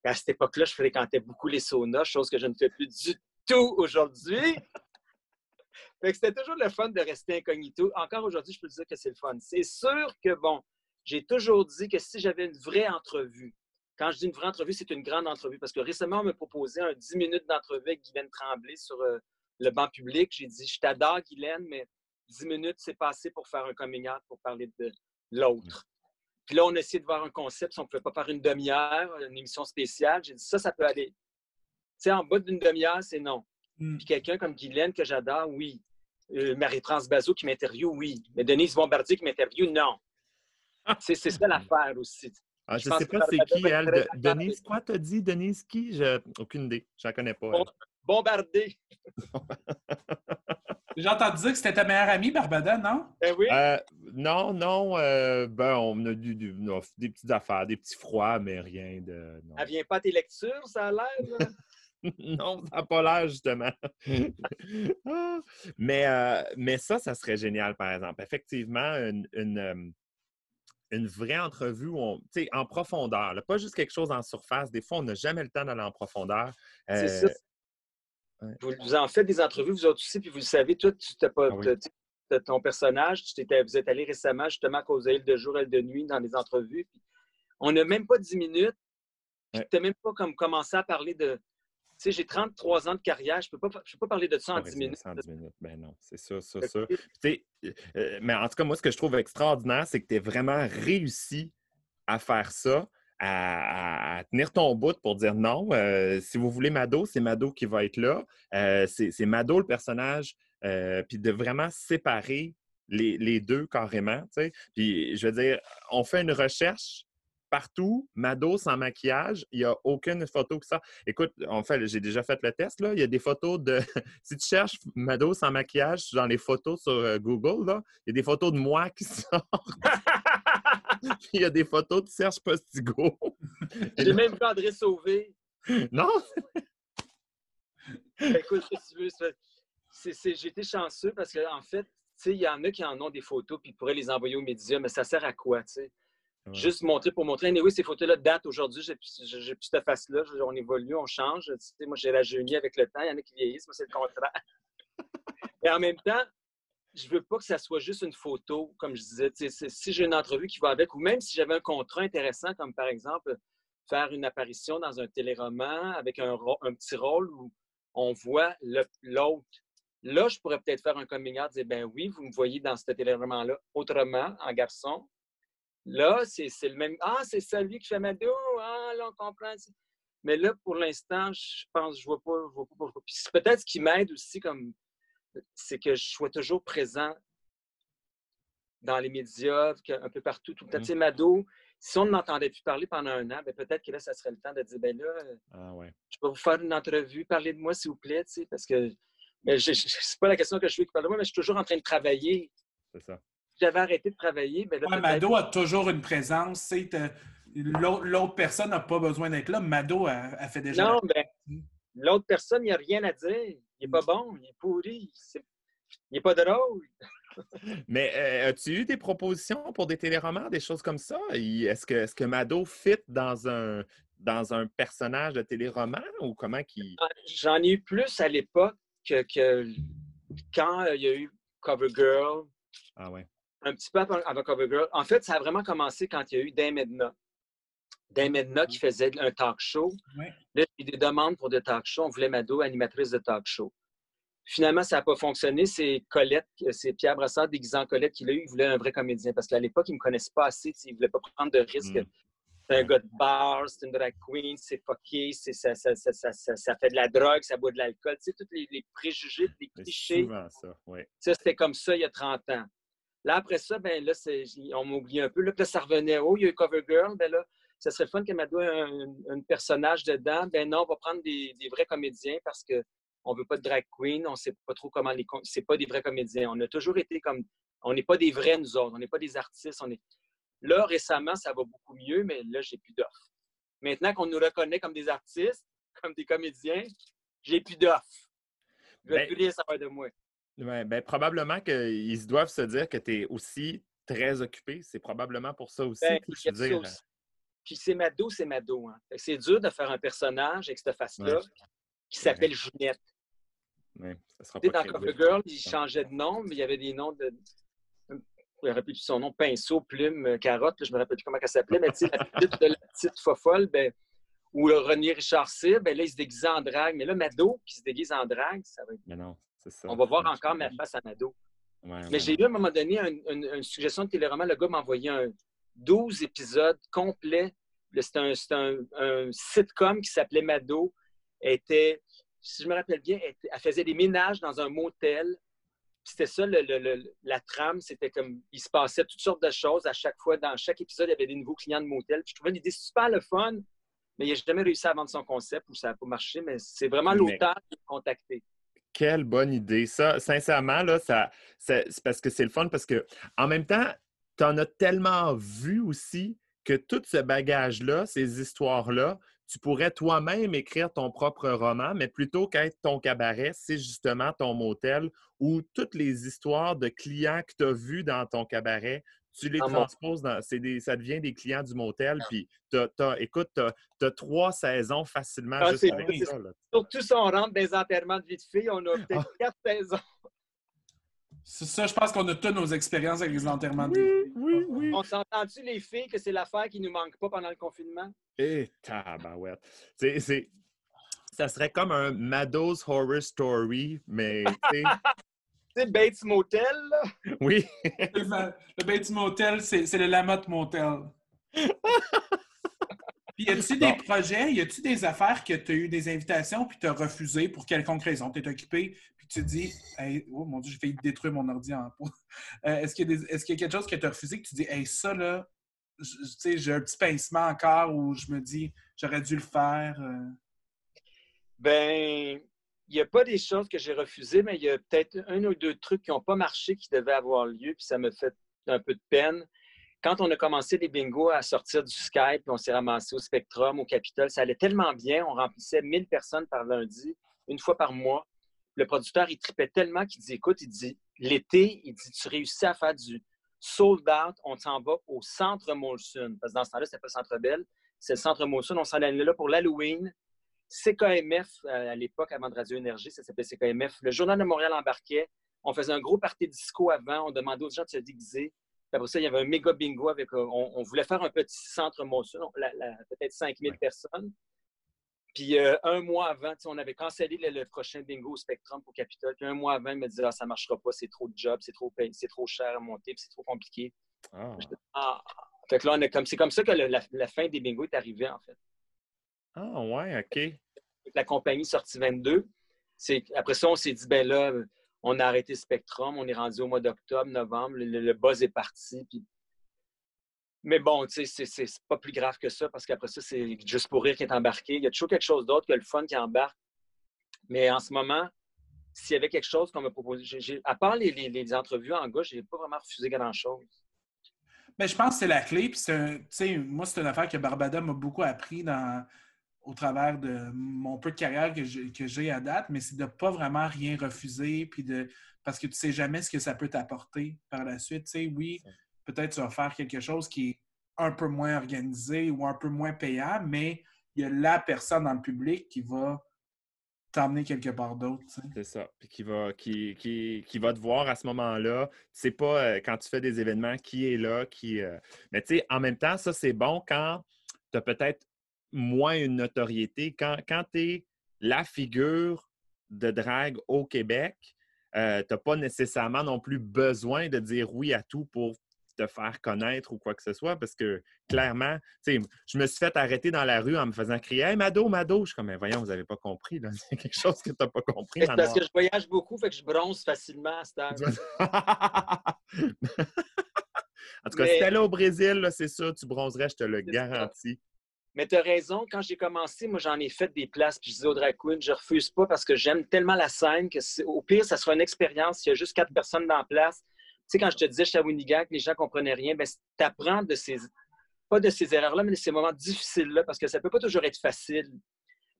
À cette époque-là, je fréquentais beaucoup les saunas, chose que je ne fais plus du tout aujourd'hui. fait que c'était toujours le fun de rester incognito. Encore aujourd'hui, je peux dire que c'est le fun. C'est sûr que, bon, j'ai toujours dit que si j'avais une vraie entrevue, quand je dis une vraie entrevue, c'est une grande entrevue, parce que récemment, on m'a proposé un 10 minutes d'entrevue avec Guylaine Tremblay sur euh, le banc public. J'ai dit, je t'adore, Guylaine, mais 10 minutes, c'est passé pour faire un coming out, pour parler de l'autre. Puis là, on a essayé de voir un concept, si on ne pouvait pas faire une demi-heure, une émission spéciale. J'ai dit, ça, ça peut aller. Tu sais, en bas d'une demi-heure, c'est non. Mm. Puis quelqu'un comme Guylaine, que j'adore, oui. Euh, Marie-France Bazot qui m'interviewe, oui. Mais Denise Bombardier qui m'interviewe, non. C'est c'est ça l'affaire aussi. Ah, je pense sais pas c'est qui, elle. de- Denise, quoi t'as dit? Denise qui? Je... Aucune idée. Je la connais pas. Bon. Bombardé. J'ai entendu dire que c'était ta meilleure amie, Barbada, non? Ben oui. Euh, non, non. euh, ben, on a du, du- non, des petites affaires, des petits froids, mais rien de. non. Elle vient pas à tes lectures, ça a l'air. non, ça n'a pas l'air, justement. Ah! mais, euh, mais ça, ça serait génial, par exemple. Effectivement, une, une, une vraie entrevue où on, tu sais, en profondeur, là, pas juste quelque chose en surface. Des fois, on n'a jamais le temps d'aller en profondeur. C'est Euh, ça. ouais. Vous, en faites des entrevues, vous autres aussi, puis vous le savez, toi, tu t'as pas, Ah oui. t'as- t'as ton personnage, tu t'étais- vous êtes allé récemment justement à cause de jour, Elle de nuit dans les entrevues. puis on n'a même pas 10 minutes. Tu n'as même pas comme commencé à parler de. Tu sais, j'ai 33 ans de carrière, je ne peux, pas- je peux pas parler de ça en pas 10 résumer minutes. en 10 minutes. Ben non, c'est ça, ça, ça. sais, euh, mais en tout cas, moi, ce que je trouve extraordinaire, c'est que tu as vraiment réussi à faire ça, à, tenir ton bout pour dire non. euh, si vous voulez Mado, c'est Mado qui va être là. Euh, c'est Mado le personnage. euh, puis de vraiment séparer les, les deux carrément. Puis je veux dire, on fait une recherche partout, Mado sans maquillage, il n'y a aucune photo que ça. Écoute, en fait, j'ai déjà fait le test, là. Il y a des photos de. si tu cherches Mado sans maquillage dans les photos sur Google, là, il y a des photos de moi qui sortent. Il y a des photos de Serge Postigo. J'ai même vu André Sauvé. non? Écoute, si tu veux, c'est- c'est- c'est- j'ai été chanceux parce qu'en fait, tu sais, il y en a qui en ont des photos puis ils pourraient les envoyer aux médias, mais ça sert à quoi, tu sais? Ouais. Juste montrer pour montrer. oui, ces photos-là datent aujourd'hui. J'ai plus cette face-là. On évolue, on change. Moi, j'ai la jeunie avec le temps. Il y en a qui vieillissent. Moi, c'est le contraire. Et en même temps, je veux pas que ça soit juste une photo, comme je disais. Si j'ai une entrevue qui va avec, ou même si j'avais un contrat intéressant, comme par exemple faire une apparition dans un téléroman avec un, petit rôle où on voit l'autre. Là, je pourrais peut-être faire un coming out, dire, ben oui, vous me voyez dans ce téléroman-là autrement, en garçon. Là, c'est le même. Ah, c'est celui qui fait Mado. Ah, là, on comprend. Mais là, pour l'instant, je pense, je vois pas, je vois pas pourquoi. Peut-être ce qui m'aide aussi, comme, c'est que je sois toujours présent dans les médias, un peu partout, tout le temps. Mhm. Tu sais, Mado, si on n'entendait plus parler pendant un an, ben peut-être que là, ça serait le temps de dire, ben là, Ah ouais. je peux vous faire une entrevue, parlez de moi, s'il vous plaît, tu sais, parce que. Mais c'est pas la question que je veux qu'il parle de moi, mais je suis toujours en train de travailler. C'est ça. Si j'avais arrêté de travailler, ben là, Ouais, Mado a toujours une présence. L'autre personne n'a pas besoin d'être là. Mado a, a fait déjà. Non, ben, l'autre personne, il n'y a rien à dire. Il n'est pas bon, il est pourri. Il n'est pas drôle. Mais euh, as-tu eu des propositions pour des téléromans, des choses comme ça? Est-ce que, est que Mado fit dans un, dans un personnage de téléroman ou comment qui. J'en ai eu plus à l'époque que, que quand euh, il y a eu CoverGirl, Ah ouais. un petit peu avant avant CoverGirl. En fait, ça a vraiment commencé quand il y a eu Dame Edna. Dame Edna qui faisait un talk show. Ouais. Là, eu des demandes pour des talk shows. On voulait Mado, animatrice de talk show. Finalement, ça n'a pas fonctionné. C'est Colette, c'est Pierre Brassard déguisé en Colette qui l'a eu. Il voulait un vrai comédien parce qu'à l'époque, il ne me connaissait pas assez. Il ne voulait pas prendre de risques. Mm. C'est un gars de bar, c'est une drag queen, c'est fucké, c'est- ça, ça, ça, ça, ça- ça fait de la drogue, ça boit de l'alcool. Tu sais, tous les, les préjugés, les clichés. souvent ça, c'était comme ça il y a 30 ans. Là, après ça, ben là, on m'oublie un peu. Là, puis là, ça revenait. Oh, il y a eu CoverGirl. Ben là, ça serait le fun que Mado ait un, un personnage dedans. Ben non, on va prendre des, des vrais comédiens parce que on veut pas de drag queen. On sait pas trop comment les... C'est pas des vrais comédiens. On a toujours été comme... On n'est pas des vrais, nous autres. On n'est pas des artistes. On est... Là, récemment, ça va beaucoup mieux, mais là, j'ai plus d'offres. Maintenant qu'on nous reconnaît comme des artistes, comme des comédiens, j'ai plus d'offres. Je ne veux Ben- plus rien savoir de moi. Ouais, ben, probablement qu'ils doivent se dire que tu es aussi très occupé. C'est probablement pour ça aussi. Ben, que je veux dire. aussi. Puis c'est Mado, c'est Mado. Hein. C'est dur de faire un personnage avec cette face-là Ouais. qui s'appelle Ginette. Ouais, ça sera pas dans crédible. CoverGirl, il changeait de nom, mais il y avait des noms de. Je me rappelle plus son nom, Pinceau, Plume, euh, Carotte, je me rappelle plus comment elle s'appelait, mais tu sais, la petite, la petite fofolle, ben, ou le René Richard Cyr, ben là, il se déguisait en drague. Mais là, Mado qui se déguise en drague, ça va être- Mais non, c'est ça. on va voir Ouais, encore ma face à Mado. Ouais, ouais, Mais j'ai eu à un moment donné un- une, une suggestion de téléroman. Le gars m'a envoyé un 12 épisodes complets. C'était un, c'était un- un sitcom qui s'appelait Mado. Elle était, si je me rappelle bien, elle, faisait des ménages dans un motel. C'était ça, le- le- le- la trame. C'était comme, il se passait toutes sortes de choses. À chaque fois, dans chaque épisode, il y avait des nouveaux clients de motel. Puis je trouvais l'idée super le fun, mais il n'a jamais réussi à vendre son concept ou ça n'a pas marché. Mais c'est vraiment l'auteur qui m'a contacté. Quelle bonne idée. Ça, sincèrement, là, ça, ça- c'est parce que c'est le fun parce que en même temps, tu en as tellement vu aussi que tout ce bagage-là, ces histoires-là, tu pourrais toi-même écrire ton propre roman, mais plutôt qu'être ton cabaret, c'est justement ton motel où toutes les histoires de clients que tu as vus dans ton cabaret, tu les transposes dans. Des, ça devient des clients du motel. Puis, t'as- t'as- écoute, tu as, trois saisons facilement Ah, juste avec ça. là. Surtout si on rentre dans les enterrements de vie de fille, on a Ah. peut-être quatre saisons. C'est ça, je pense qu'on a toutes nos expériences avec les enterrements Oui, oui, oui. On s'entend-tu, les filles, que c'est l'affaire qui nous manque pas pendant le confinement? Et tabarouette. C'est, c'est- ça serait comme un Mado's Horror Story, mais tu sais, Tu sais, Bates Motel, là? Oui. le Bates Motel, c'est c'est le Lamotte Motel. Puis, y a-tu des Bon. projets, y a-tu des affaires que tu as eu des invitations puis tu as refusé pour quelconque raison? Tu es occupé tu dis, oh mon Dieu, j'ai failli détruire mon ordi en pot. Euh, Est-ce qu'il y, a quelque chose que tu as refusé que tu dis, ça là, j'ai un petit pincement encore où je me dis, j'aurais dû le faire? euh? Ben, il n'y a pas des choses que j'ai refusées, mais il y a peut-être un ou deux trucs qui n'ont pas marché qui devaient avoir lieu, puis ça me fait un peu de peine. Quand on a commencé les bingos à sortir du Skype, puis on s'est ramassé au Spectrum, au Capitole, ça allait tellement bien. On remplissait 1000 personnes par lundi, une fois par mois. Le producteur, il tripait tellement qu'il dit Écoute, il dit, l'été, il dit, tu réussis à faire du sold out, on s'en va au centre Molson. Parce que dans ce temps-là, c'était pas le centre Belle, c'est le centre Molson. On s'en allait là pour l'Halloween. CKMF, euh, à l'époque, avant de Radio Énergie, ça s'appelait CKMF. Le Journal de Montréal embarquait. On faisait un gros party disco avant. On demandait aux gens de se déguiser. Puis après ça, il y avait un méga bingo avec. euh, on, on voulait faire un petit centre Molson, peut-être 5000 Ouais. personnes. Puis euh, un mois avant, on avait cancellé le, le prochain bingo au Spectrum pour Capitole. Puis un mois avant, il me disait ah, ça ne marchera pas, c'est trop de job, c'est trop, c'est trop cher à monter, puis c'est trop compliqué. Ah, Ah. Fait que là, on est comme, c'est comme ça que le- la, la fin des bingos est arrivée, en fait. Ah, ouais, OK. la compagnie sortie 22. C'est, après ça, on s'est dit, ben là, on a arrêté Spectrum, on est rendu au mois d'octobre, novembre, le, le buzz est parti. puis- Mais bon, tu sais, c'est, pas plus grave que ça parce qu'après ça, c'est juste pour rire qui est embarqué. Il y a toujours quelque chose d'autre que le fun qui embarque. Mais en ce moment, s'il y avait quelque chose qu'on m'a proposé, à part les, les- les entrevues en gauche, j'ai pas vraiment refusé grand-chose. Ben, je pense que c'est la clé. Puis c'est un- tu sais, moi, c'est une affaire que Barbada m'a beaucoup appris dans, au travers de mon peu de carrière que j'ai, que j'ai à date, mais c'est de ne pas vraiment rien refuser. Puis de, parce que tu ne sais jamais ce que ça peut t'apporter par la suite. Tu sais, oui, peut-être tu vas faire quelque chose qui est un peu moins organisé ou un peu moins payant, mais il y a la personne dans le public qui va t'emmener quelque part d'autre. C'est ça. Puis qui va, qui, qui, qui va te voir à ce moment-là. C'est pas euh, quand tu fais des événements qui est là, qui. euh, Mais tu sais, en même temps, ça, c'est bon quand tu as peut-être moins une notoriété. Quand, quand tu es la figure de drague au Québec, euh, tu n'as pas nécessairement non plus besoin de dire oui à tout pour te faire connaître ou quoi que ce soit, parce que clairement, tu sais, je me suis fait arrêter dans la rue en me faisant crier Hey, Mado, Mado! Je suis comme, Mais voyons, vous n'avez pas compris, là. C'est quelque chose que tu n'as pas compris. C'est parce que je voyage beaucoup, fait que je bronze facilement à cette heure. en tout cas, Mais- si t'allais au Brésil, c'est sûr, tu bronzerais, je te le ça. garantis. Mais tu as raison, quand j'ai commencé, moi j'en ai fait des places, puis je disais au drag queen, je refuse pas parce que j'aime tellement la scène que au pire, ça sera une expérience. S'il y a juste quatre personnes dans la place, tu sais, quand je te disais Shawinigan les gens comprenaient rien, ben, tu apprends de ces, pas de ces erreurs-là, mais de ces moments difficiles-là, parce que ça peut pas toujours être facile.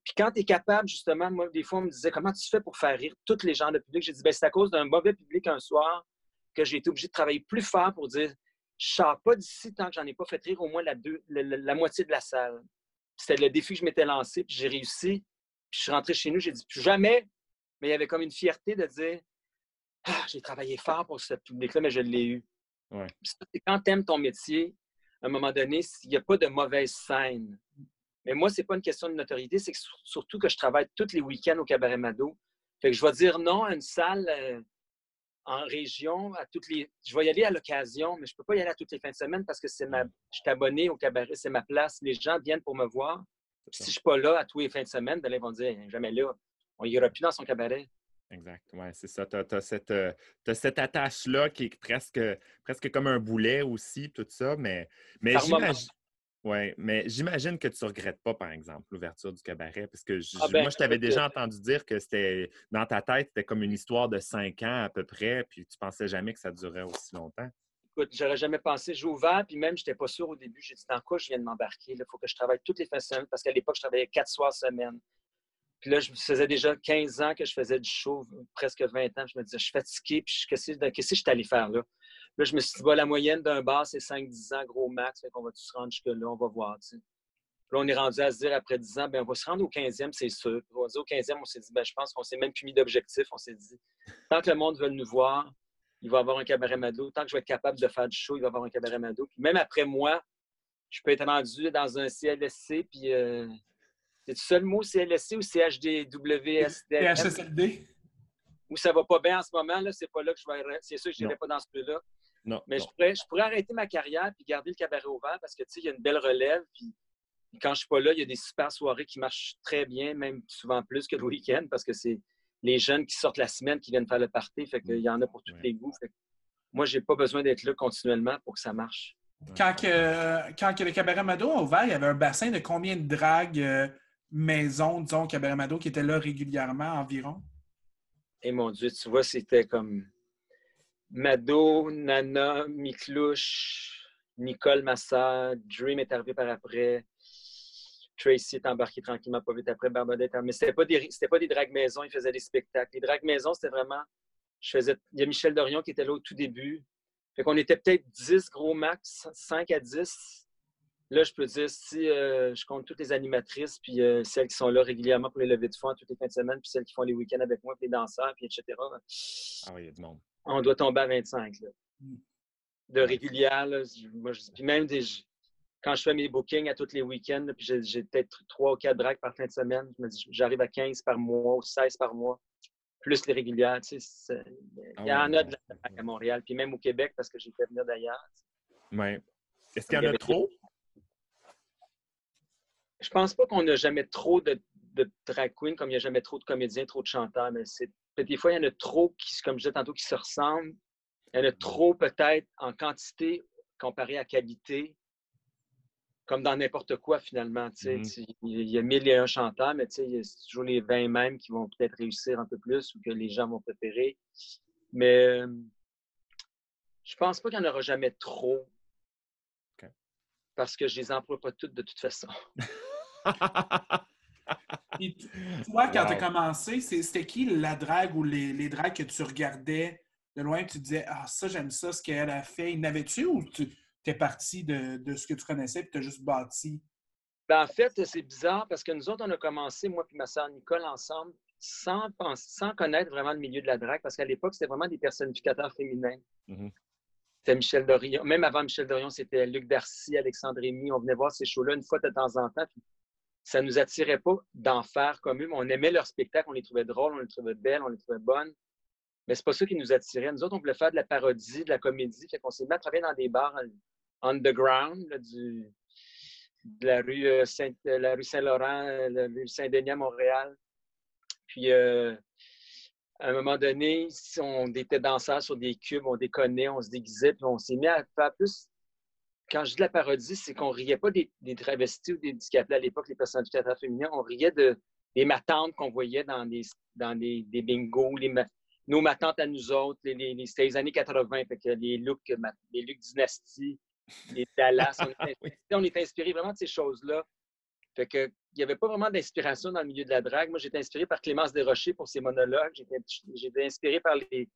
Puis quand tu es capable, justement, moi, des fois, on me disait comment tu fais pour faire rire tous les gens de public? J'ai dit, ben, c'est à cause d'un mauvais public un soir que j'ai été obligé de travailler plus fort pour dire, je ne sors pas d'ici tant que j'en ai pas fait rire au moins la, moitié de la salle. C'était le défi que je m'étais lancé, puis j'ai réussi. Puis je suis rentré chez nous, j'ai dit, plus jamais. Mais il y avait comme une fierté de dire, ah, j'ai travaillé fort pour ce public-là, mais je l'ai eu. Quand tu aimes ton métier, à un moment donné, il n'y a pas de mauvaise scène. Mais moi, ce n'est pas une question de notoriété, c'est surtout que je travaille tous les week-ends au Cabaret Mado. Fait que je vais dire non à une salle euh, en région, à toutes les. Je vais y aller à l'occasion, mais je ne peux pas y aller à toutes les fins de semaine parce que c'est ma. Je suis abonné au cabaret, c'est ma place. Les gens viennent pour me voir. si je ne suis pas là à tous les fins de semaine, ben ils vont dire jamais là. On ira plus dans son cabaret. Exact, oui, c'est ça. Tu as, cette, euh, cette attache-là qui est presque, presque comme un boulet aussi, tout ça, mais, mais j'imagine. Mais j'imagine que tu ne regrettes pas, par exemple, l'ouverture du cabaret, parce que ah ben, moi, je t'avais déjà entendu dire que c'était dans ta tête, c'était comme une histoire de cinq ans à peu près, puis tu pensais jamais que ça durait aussi longtemps. Écoute, j'aurais jamais pensé. J'ai ouvert, puis même, je n'étais pas sûr au début. J'ai dit, dans quoi je viens de m'embarquer? Il faut que je travaille toutes les fins de semaine, parce qu'à l'époque, je travaillais quatre soirs semaine. Puis là, je faisais déjà 15 ans que je faisais du show, presque 20 ans. Je me disais, je suis fatigué, puis qu'est-ce que je suis allé faire là? Là, je me suis dit, bah, la moyenne d'un bar, c'est 5-10 ans, gros max. Fait qu'on va se rendre jusque-là, on va voir. Là, on est rendu à se dire, après 10 ans, ben, on va se rendre au 15e, c'est sûr. on va dire au 15e, on s'est dit, ben, je pense qu'on s'est même plus mis d'objectif. On s'est dit, tant que le monde veut nous voir, il va avoir un cabaret Mado. Tant que je vais être capable de faire du show, il va avoir un cabaret Mado. Puis même après moi, je peux être rendu dans un CLSC, puis. Euh, c'est le seul mot CLSC ou CHDWSD? CHSLD. Où ça va pas bien en ce moment, là, c'est pas là que je vais. C'est sûr que je n'irai pas dans ce plus-là. Mais Je, pourrais, je pourrais arrêter ma carrière puis garder le cabaret ouvert parce que, tu sais, il y a une belle relève. Puis quand je suis pas là, il y a des super soirées qui marchent très bien, même souvent plus que le week-end parce que c'est les jeunes qui sortent la semaine qui viennent faire le party. Fait qu'il y en a pour tous les goûts. Fait que moi, j'ai pas besoin d'être là continuellement pour que ça marche. Quand, que, quand le cabaret Mado a ouvert, il y avait un bassin de combien de dragues euh, maison, disons, cabaret qui était là régulièrement environ? Et mon Dieu, tu vois, c'était comme Mado, Nana, Miklouche, Nicole Massa, Dream est arrivé par après. Tracy est embarqué tranquillement pas vite après, Barbadette. Mais c'était pas des pas des dragues maison, ils faisaient des spectacles. Les dragues maison, c'était vraiment. Je. Il y a Michel Dorion qui était là au tout début. Fait qu'on était peut-être 10 gros max, 5 à 10. Là, je peux dire, si euh, je compte toutes les animatrices, puis euh, celles qui sont là régulièrement pour les levées de fonds toutes les fins de semaine, puis celles qui font les week-ends avec moi, puis les danseurs, puis etc. Ah oui, il y a du monde. On doit tomber à 25. Là. Hmm. De régulière, là, moi, puis même des, quand je fais mes bookings à tous les week-ends, puis j'ai peut-être trois ou quatre drags par fin de semaine, je me dis, j'arrive à 15 par mois ou 16 par mois, plus les régulières. Tu sais, il y en a de la à Montréal, puis même au Québec, parce que j'ai fait venir d'ailleurs. Oui. Est-ce qu'il y en a trop? Je pense pas qu'on n'a jamais trop de, de drag queens comme il n'y a jamais trop de comédiens, trop de chanteurs, mais c'est des fois, il y en a trop qui, comme je disais tantôt, qui se ressemblent. Il y en a trop peut-être en quantité comparé à qualité, comme dans n'importe quoi finalement. Mm-hmm. Il y a mille et un chanteurs, mais c'est toujours les 20 mêmes qui vont peut-être réussir un peu plus ou que les gens vont préférer. Mais je pense pas qu'il n'y en aura jamais trop. Parce que je les emploie pas toutes de toute façon. toi, quand tu as commencé, c'était qui la drague ou les, les dragues que tu regardais de loin tu disais Ah, ça, j'aime ça, ce qu'elle a fait. Il n'avait-tu ou tu es parti de, de, ce que tu connaissais et tu as juste bâti? Ben, en fait, c'est bizarre parce que nous autres, on a commencé, moi et ma soeur Nicole, ensemble, sans, sans connaître vraiment le milieu de la drague, parce qu'à l'époque, c'était vraiment des personnificateurs féminins. Mm-hmm. C'était Michel Dorion. Même avant Michel Dorion, c'était Luc Darcy, Alexandre Rémy. On venait voir ces shows-là une fois de temps en temps. Puis ça nous attirait pas d'en faire comme eux, on aimait leur spectacle, on les trouvait drôles, on les trouvait belles, on les trouvait bonnes. Mais c'est pas ça qui nous attirait. Nous autres, on voulait faire de la parodie, de la comédie. Fait qu'on s'est mis à travailler dans des bars underground du, de la rue, euh, euh, Saint-Laurent, euh, la rue Saint-Denis à Montréal. Puis, à un moment donné, on était danseurs sur des cubes, on déconnait, on se déguisait, puis on s'est mis à faire plus quand je dis la parodie, c'est qu'on riait pas des, travestis ou des handicapés à l'époque, les personnes handicapées féminines, on riait de, des matantes qu'on voyait dans des, dans des, des bingos, les, nos matantes à nous autres, les, les, c'était les années 80, fait que les looks, les looks dynastie, les Dallas, on, est, on est inspiré vraiment de ces choses-là. Fait que, il n'y avait pas vraiment d'inspiration dans le milieu de la drague. Moi, j'étais inspiré par Clémence Desrochers pour ses monologues. J'étais inspiré par les,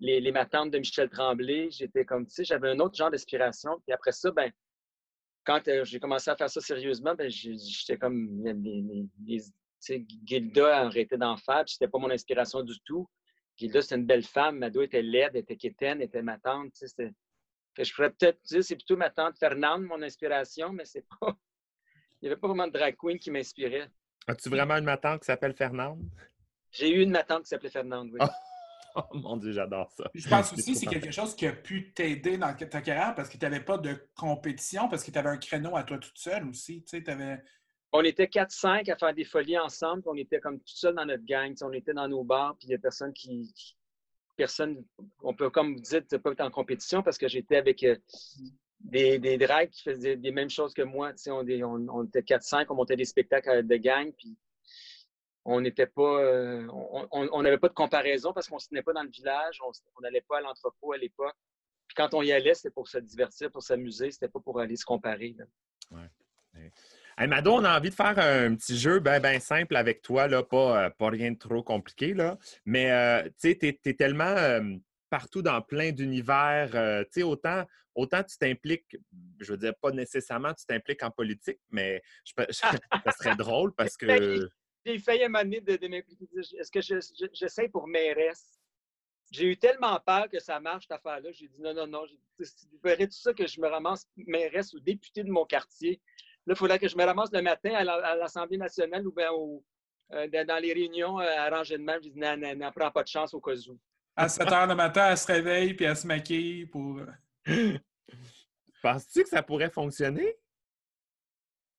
les, les matantes de Michel Tremblay. J'étais comme, tu sais, j'avais un autre genre d'inspiration. Puis après ça, ben, quand euh, j'ai commencé à faire ça sérieusement, ben, j'étais comme, les, les, Gilda arrêtait d'en faire. C'était pas mon inspiration du tout. Gilda, c'est une belle femme. Mado était laide, était quétaine, était ma tante. je pourrais peut-être dire c'est plutôt ma tante Fernande, mon inspiration, mais c'est pas. Il n'y avait pas vraiment de drag queen qui m'inspirait. As-tu vraiment une matante qui s'appelle Fernande? J'ai eu une matante qui s'appelait Fernande, oui. Oh, mon Dieu, j'adore ça. Je pense aussi que c'est quelque chose qui a pu t'aider dans ta carrière parce que tu n'avais pas de compétition, parce que tu avais un créneau à toi toute seule aussi. Avais on était 4-5 à faire des folies ensemble, on était comme tout seul dans notre gang. On était dans nos bars, puis il n'y a personne qui. Personne. On peut, comme vous dites, pas être en compétition parce que j'étais avec euh, des, des drags qui faisaient des mêmes choses que moi. On, on, était 4-5, on montait des spectacles de gang, puis on n'était pas. Euh, on n'avait pas de comparaison parce qu'on ne se tenait pas dans le village, on n'allait pas à l'entrepôt à l'époque. Puis quand on y allait, c'était pour se divertir, pour s'amuser, c'était pas pour aller se comparer. Ouais. Hey, Mado, on a envie de faire un petit jeu bien ben simple avec toi, là, pas, euh, pas rien de trop compliqué. Là. Mais euh, tu sais, tu es, tellement euh, partout dans plein d'univers. tu sais, autant, autant tu t'impliques, je veux dire, pas nécessairement tu t'impliques en politique, mais je, ça serait drôle parce que. J'ai failli à de, de m'impliquer. Est-ce que j'essaie pour mairesse? J'ai eu tellement peur que ça marche, cette affaire-là. J'ai dit non, non, non. Vous verrez tout ça que je me ramasse mairesse ou député de mon quartier. Là, il faudrait que je me ramasse le matin à l'Assemblée nationale ou bien euh, dans les réunions euh, à rangement. Je dis, non, non, non, prends pas de chance au cas où. À 7 heures le matin, elle se réveille puis elle se maquille pour. Euh, Penses-tu que ça pourrait fonctionner?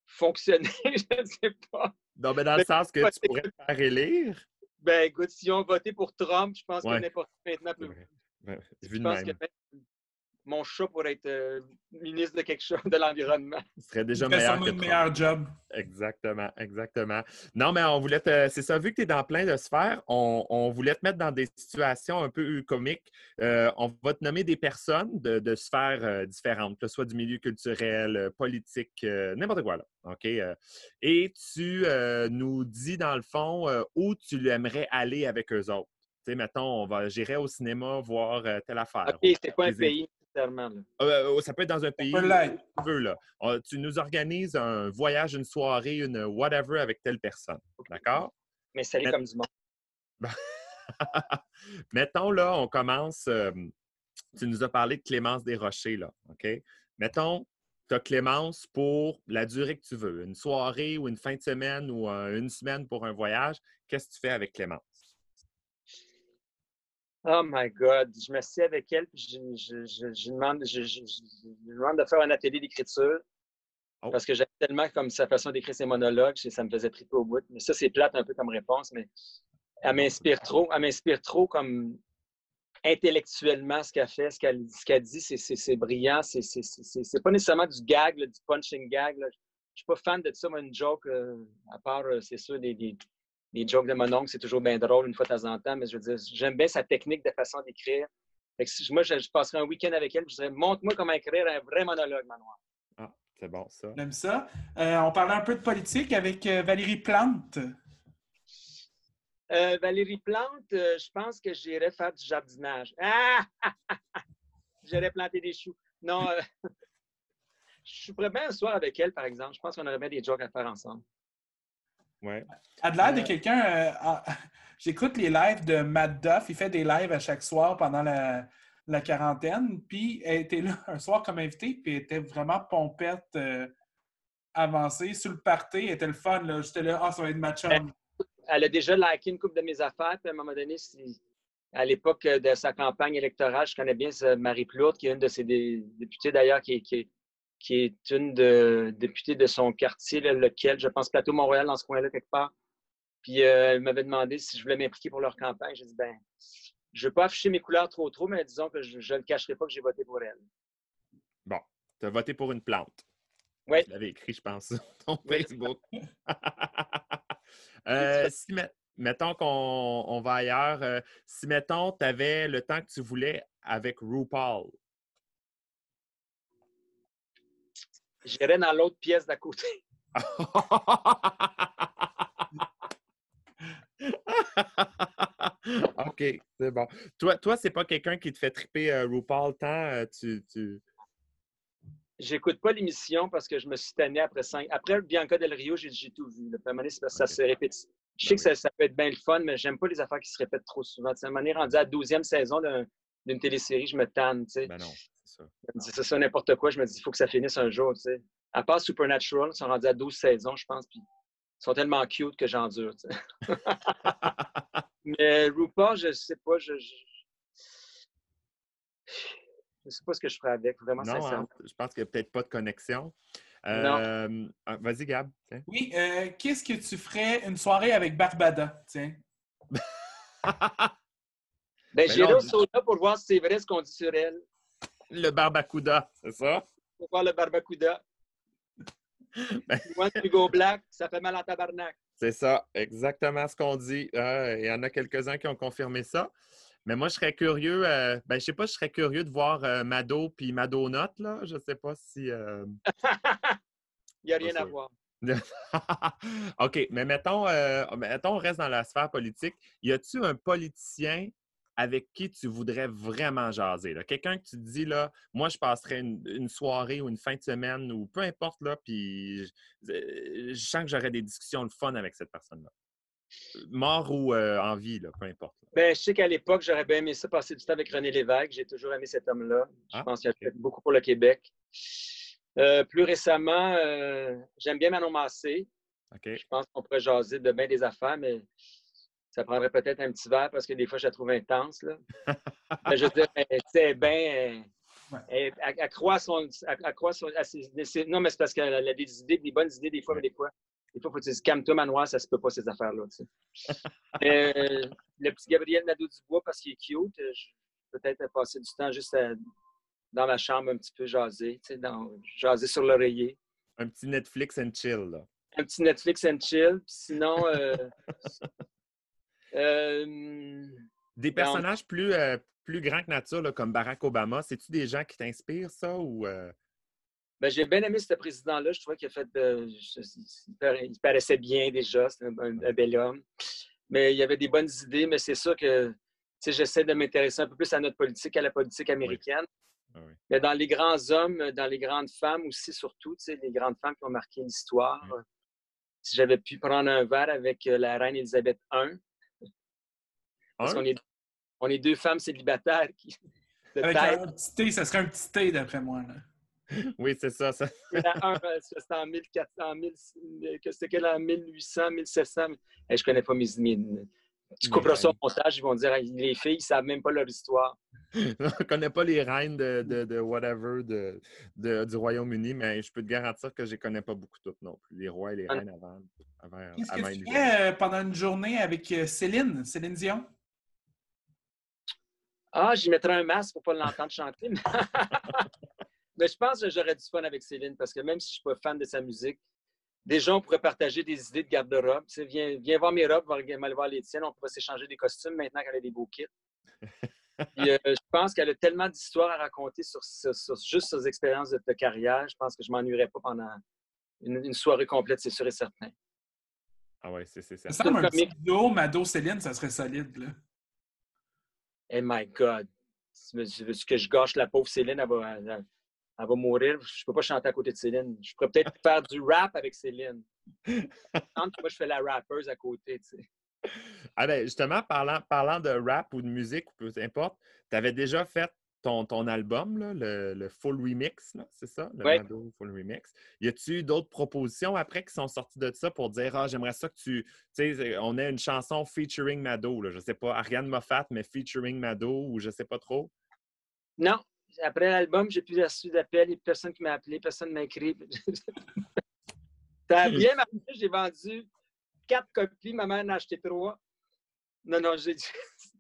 Fonctionner, je ne sais pas. Non, mais dans le sens que tu pourrais te faire élire? Ben, écoute, si on votait pour Trump, je pense que n'importe qui maintenant peut. je pense que mon chat pour être euh, ministre de quelque chose de l'environnement. Ce serait déjà meilleur que meilleur job. Exactement, exactement. Non, mais on voulait te... C'est ça, vu que tu es dans plein de sphères, on, voulait te mettre dans des situations un peu comiques. Euh, on va te nommer des personnes de, sphères euh, différentes, que ce soit du milieu culturel, politique, n'importe quoi. Là, OK? et tu nous dis, dans le fond, où tu aimerais aller avec eux autres. Tu sais, mettons, on va, j'irai au cinéma voir telle affaire. OK, c'est pas un pays? Euh, oh, ça peut être dans un pays où tu veux. Là. tu nous organises un voyage, une soirée, une whatever avec telle personne. D'accord? Mais salut comme du monde. Mettons, là, on commence. Euh, tu nous as parlé de Clémence Desrochers, là. OK? Mettons, tu as Clémence pour la durée que tu veux, une soirée ou une fin de semaine ou une semaine pour un voyage. Qu'est-ce que tu fais avec Clémence? Oh my God. Je m'assieds avec elle, puis je, je, demande, demande, de faire un atelier d'écriture. Oh. Parce que j'aime tellement comme sa façon d'écrire ses monologues, ça me faisait triper au bout. Mais ça, c'est plate un peu comme réponse, mais elle m'inspire trop. Elle m'inspire trop comme intellectuellement ce qu'elle fait, ce qu'elle dit, c'est brillant. C'est pas nécessairement du gag, du punching gag. Je suis pas fan de ça, moi, une joke, euh, à part, euh, c'est sûr, des, les jokes de mon oncle, c'est toujours bien drôle une fois de temps en temps, mais je veux dire, j'aime bien sa technique de façon d'écrire. Moi, je, passerais un week-end avec elle, je dirais, montre-moi comment écrire un vrai monologue, Manoir. Ah, c'est bon, ça. J'aime ça. Euh, on parlait un peu de politique avec euh, Valérie Plante. Euh, Valérie Plante, je pense que j'irais faire du jardinage. Ah! j'irais planter des choux. Non, je suis prêt bien un soir avec elle, par exemple. Je pense qu'on aurait bien des jokes à faire ensemble. Ouais. Adelaide de quelqu'un. Euh, j'écoute les lives de Matt Duff. Il fait des lives à chaque soir pendant la, quarantaine. Puis elle était là un soir comme invitée, puis elle était vraiment pompette euh, avancée. Sur le party, elle était le fun. J'étais là, ah, ça va être ma Elle a déjà liké une couple de mes affaires, puis à un moment donné, à l'époque de sa campagne électorale, je connais bien Marie Plourde, qui est une de ses députées d'ailleurs, qui, qui, qui est une de, députée de son quartier, lequel, je pense, Plateau Montréal, dans ce coin-là, quelque part. Puis euh, elle m'avait demandé si je voulais m'impliquer pour leur campagne. J'ai dit, ben, je ne veux pas afficher mes couleurs trop, trop, mais disons que je ne le cacherai pas que j'ai voté pour elle. Bon, tu as voté pour une plante. Oui. Tu l'avais écrit, je pense, sur ton Facebook. euh, si, mettons qu'on va ailleurs, euh, si, mettons, tu avais le temps que tu voulais avec RuPaul, J'irais dans l'autre pièce d'à côté. OK, c'est bon. Toi, toi c'est pas quelqu'un qui te fait triper euh, RuPaul tant? euh, tu, tu... J'écoute pas l'émission parce que je me suis tanné après cinq. Après Bianca Del Rio, j'ai tout vu. un moment donné, c'est parce que Ok. ça se répète. Je sais Ben que ça, ça peut être bien le fun, mais j'aime pas les affaires qui se répètent trop souvent. À un moment donné, rendu à la 12e saison d'un- d'une télésérie, je me tanne. Ben non, ça. Je me dis, c'est ça n'importe quoi. Je me dis, il faut que ça finisse un jour. tu sais. À part Supernatural, ils sont rendus à 12 saisons, je pense. Puis ils sont tellement cute que j'endure. tu sais. Mais RuPaul, je sais pas. Je, je... je sais pas ce que je ferais avec, vraiment Non, sincèrement. hein, je pense qu'il n'y a peut-être pas de connexion. Euh, ah, Vas-y, Gab. tiens. Oui, euh, qu'est-ce que tu ferais une soirée avec Barbada? Tiens? Ben, Ben j'irai au sauna pour voir si c'est vrai ce qu'on dit sur elle. Le barbacuda, c'est ça? Pour voir le barbacuda. Ben- Moi, Hugo Black, ça fait mal en tabarnak. C'est ça, exactement ce qu'on dit. Euh, Il y en a quelques-uns qui ont confirmé ça. Mais moi, je serais curieux, euh, ben, je sais pas, je serais curieux de voir euh, Mado puis Madonut, là. Je sais pas si. euh, Il n'y a rien à voir. OK, mais mettons, euh, mettons, on reste dans la sphère politique. Y a-tu un politicien avec qui tu voudrais vraiment jaser? Quelqu'un que tu te dis, là, moi, je passerais une, une soirée ou une fin de semaine ou peu importe, là, puis je, euh, je sens que j'aurais des discussions le fun avec cette personne-là. Mort ou euh, en vie, là, peu importe. Ben, je sais qu'à l'époque, j'aurais bien aimé ça passer du temps avec René Lévesque. J'ai toujours aimé cet homme-là. Je Ah, pense qu'il a fait beaucoup pour le Québec. Euh, plus récemment, euh, j'aime bien Manon Massé. Je pense qu'on pourrait jaser de bien des affaires, mais ça prendrait peut-être un petit verre parce que des fois, je la trouve intense. Là. Mais je veux dire, elle- tu sais, elle est bien. Elle, croit son. Elle, elle croit son- à ses- ses- non, mais c'est parce qu'elle a des idées, des bonnes idées, des fois, mais des fois. Des fois, il faut que tu dises, calme-toi, manoir, ça se peut pas, ces affaires-là. tu sais. Mais, euh, le petit Gabriel Nadeau-Dubois, parce qu'il est cute, je peut-être passer du temps juste à- dans ma chambre, un petit peu jaser, tu sais, dans, jaser sur l'oreiller. Un petit Netflix and chill, là. Un petit Netflix and chill. Puis Sinon, euh, euh, Des Ben, on- personnages plus, euh, plus grands que nature, là, comme Barack Obama, c'est-tu des gens qui t'inspirent, ça, ou... euh, Ben, j'ai bien aimé ce président-là. Je trouvais qu'il a fait de- il para- il paraissait bien déjà. C'était un, bel homme. Mais il y avait des bonnes idées, mais c'est sûr que j'essaie de m'intéresser un peu plus à notre politique, à la politique américaine. Ah oui. Mais dans les grands hommes, dans les grandes femmes aussi, surtout, les grandes femmes qui ont marqué l'histoire. Si j'avais pu prendre un verre avec la reine Elisabeth I, parce un? qu'on est, on est deux femmes célibataires qui, de Avec tête. un petit thé, ça serait un petit thé d'après moi. là. Oui, c'est ça. ça. C'était en 1400, 1000, euh, que c'était en 1800, 1700. Eh, je connais pas mes. mes- tu couperas ça au montage, ils vont dire les filles, ils savent même pas leur histoire. On ne connaît pas les reines de, de, de whatever de, de- du Royaume-Uni, mais je peux te garantir que je ne connais pas beaucoup toutes non plus. Les rois et les Ah. reines avant. avant, Qu'est-ce que tu ferais euh, pendant une journée avec euh, Céline, Céline Dion? Ah, j'y mettrais un masque pour pas l'entendre chanter. Mais... mais je pense que j'aurais du fun avec Céline parce que même si je suis pas fan de sa musique, déjà, on pourrait partager des idées de garde-robe. Tu sais, viens, viens voir mes robes, aller voir les tiennes. On pourrait s'échanger des costumes maintenant qu'elle a des beaux kits. Puis, euh, je pense qu'elle a tellement d'histoires à raconter sur, sur- sur juste ses expériences de, de carrière. Je pense que je m'ennuierais pas pendant une, une soirée complète, c'est sûr et certain. Ah ouais, c'est c'est ça. Ça semble un petit duo, Mado, Céline, ça serait solide. Là. Oh my God! Veux-tu que je gâche la pauvre Céline? Elle va, elle- elle va mourir. Je peux pas chanter à côté de Céline. Je pourrais peut-être faire du rap avec Céline. Tant que moi, je fais la rappeuse à côté. Tu sais. Ah ben, justement, parlant, parlant de rap ou de musique, ou peu importe, tu avais déjà fait ton, ton album, là, le, le full remix, c'est ça? Le Ouais. Mado full remix. Y a-tu d'autres propositions après qui sont sorties de ça pour dire Ah, j'aimerais ça que tu. Tu sais, on ait une chanson featuring Mado, là, je sais pas, Ariane Moffat, mais featuring Mado ou je sais pas trop? Non, après l'album, j'ai plus reçu d'appel. Il n'y a personne qui m'a appelé, personne ne m'a écrit. Ça a bien marché. J'ai vendu quatre copies. Ma mère en a acheté trois. Non, non, j'ai dit.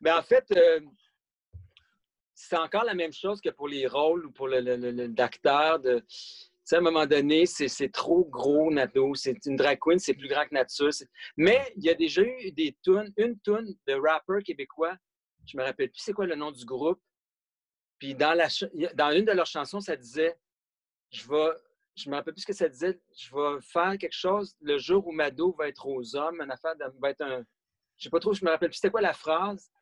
Mais en fait, euh, c'est encore la même chose que pour les rôles ou pour le, le, le- le- d'acteur. De... Tu sais, à un moment donné, c'est, trop gros, Nado. C'est une drag queen, c'est plus grand que nature. Mais il y a déjà eu des tunes, une tune de rappeurs québécois. Je me rappelle plus c'est quoi le nom du groupe. Puis dans, la, ch- dans une de leurs chansons, ça disait Je vais, je me rappelle plus ce que ça disait. Je vais faire quelque chose le jour où Mado va être aux hommes, une affaire de- va être un. Je sais pas trop, je me rappelle plus c'était quoi la phrase.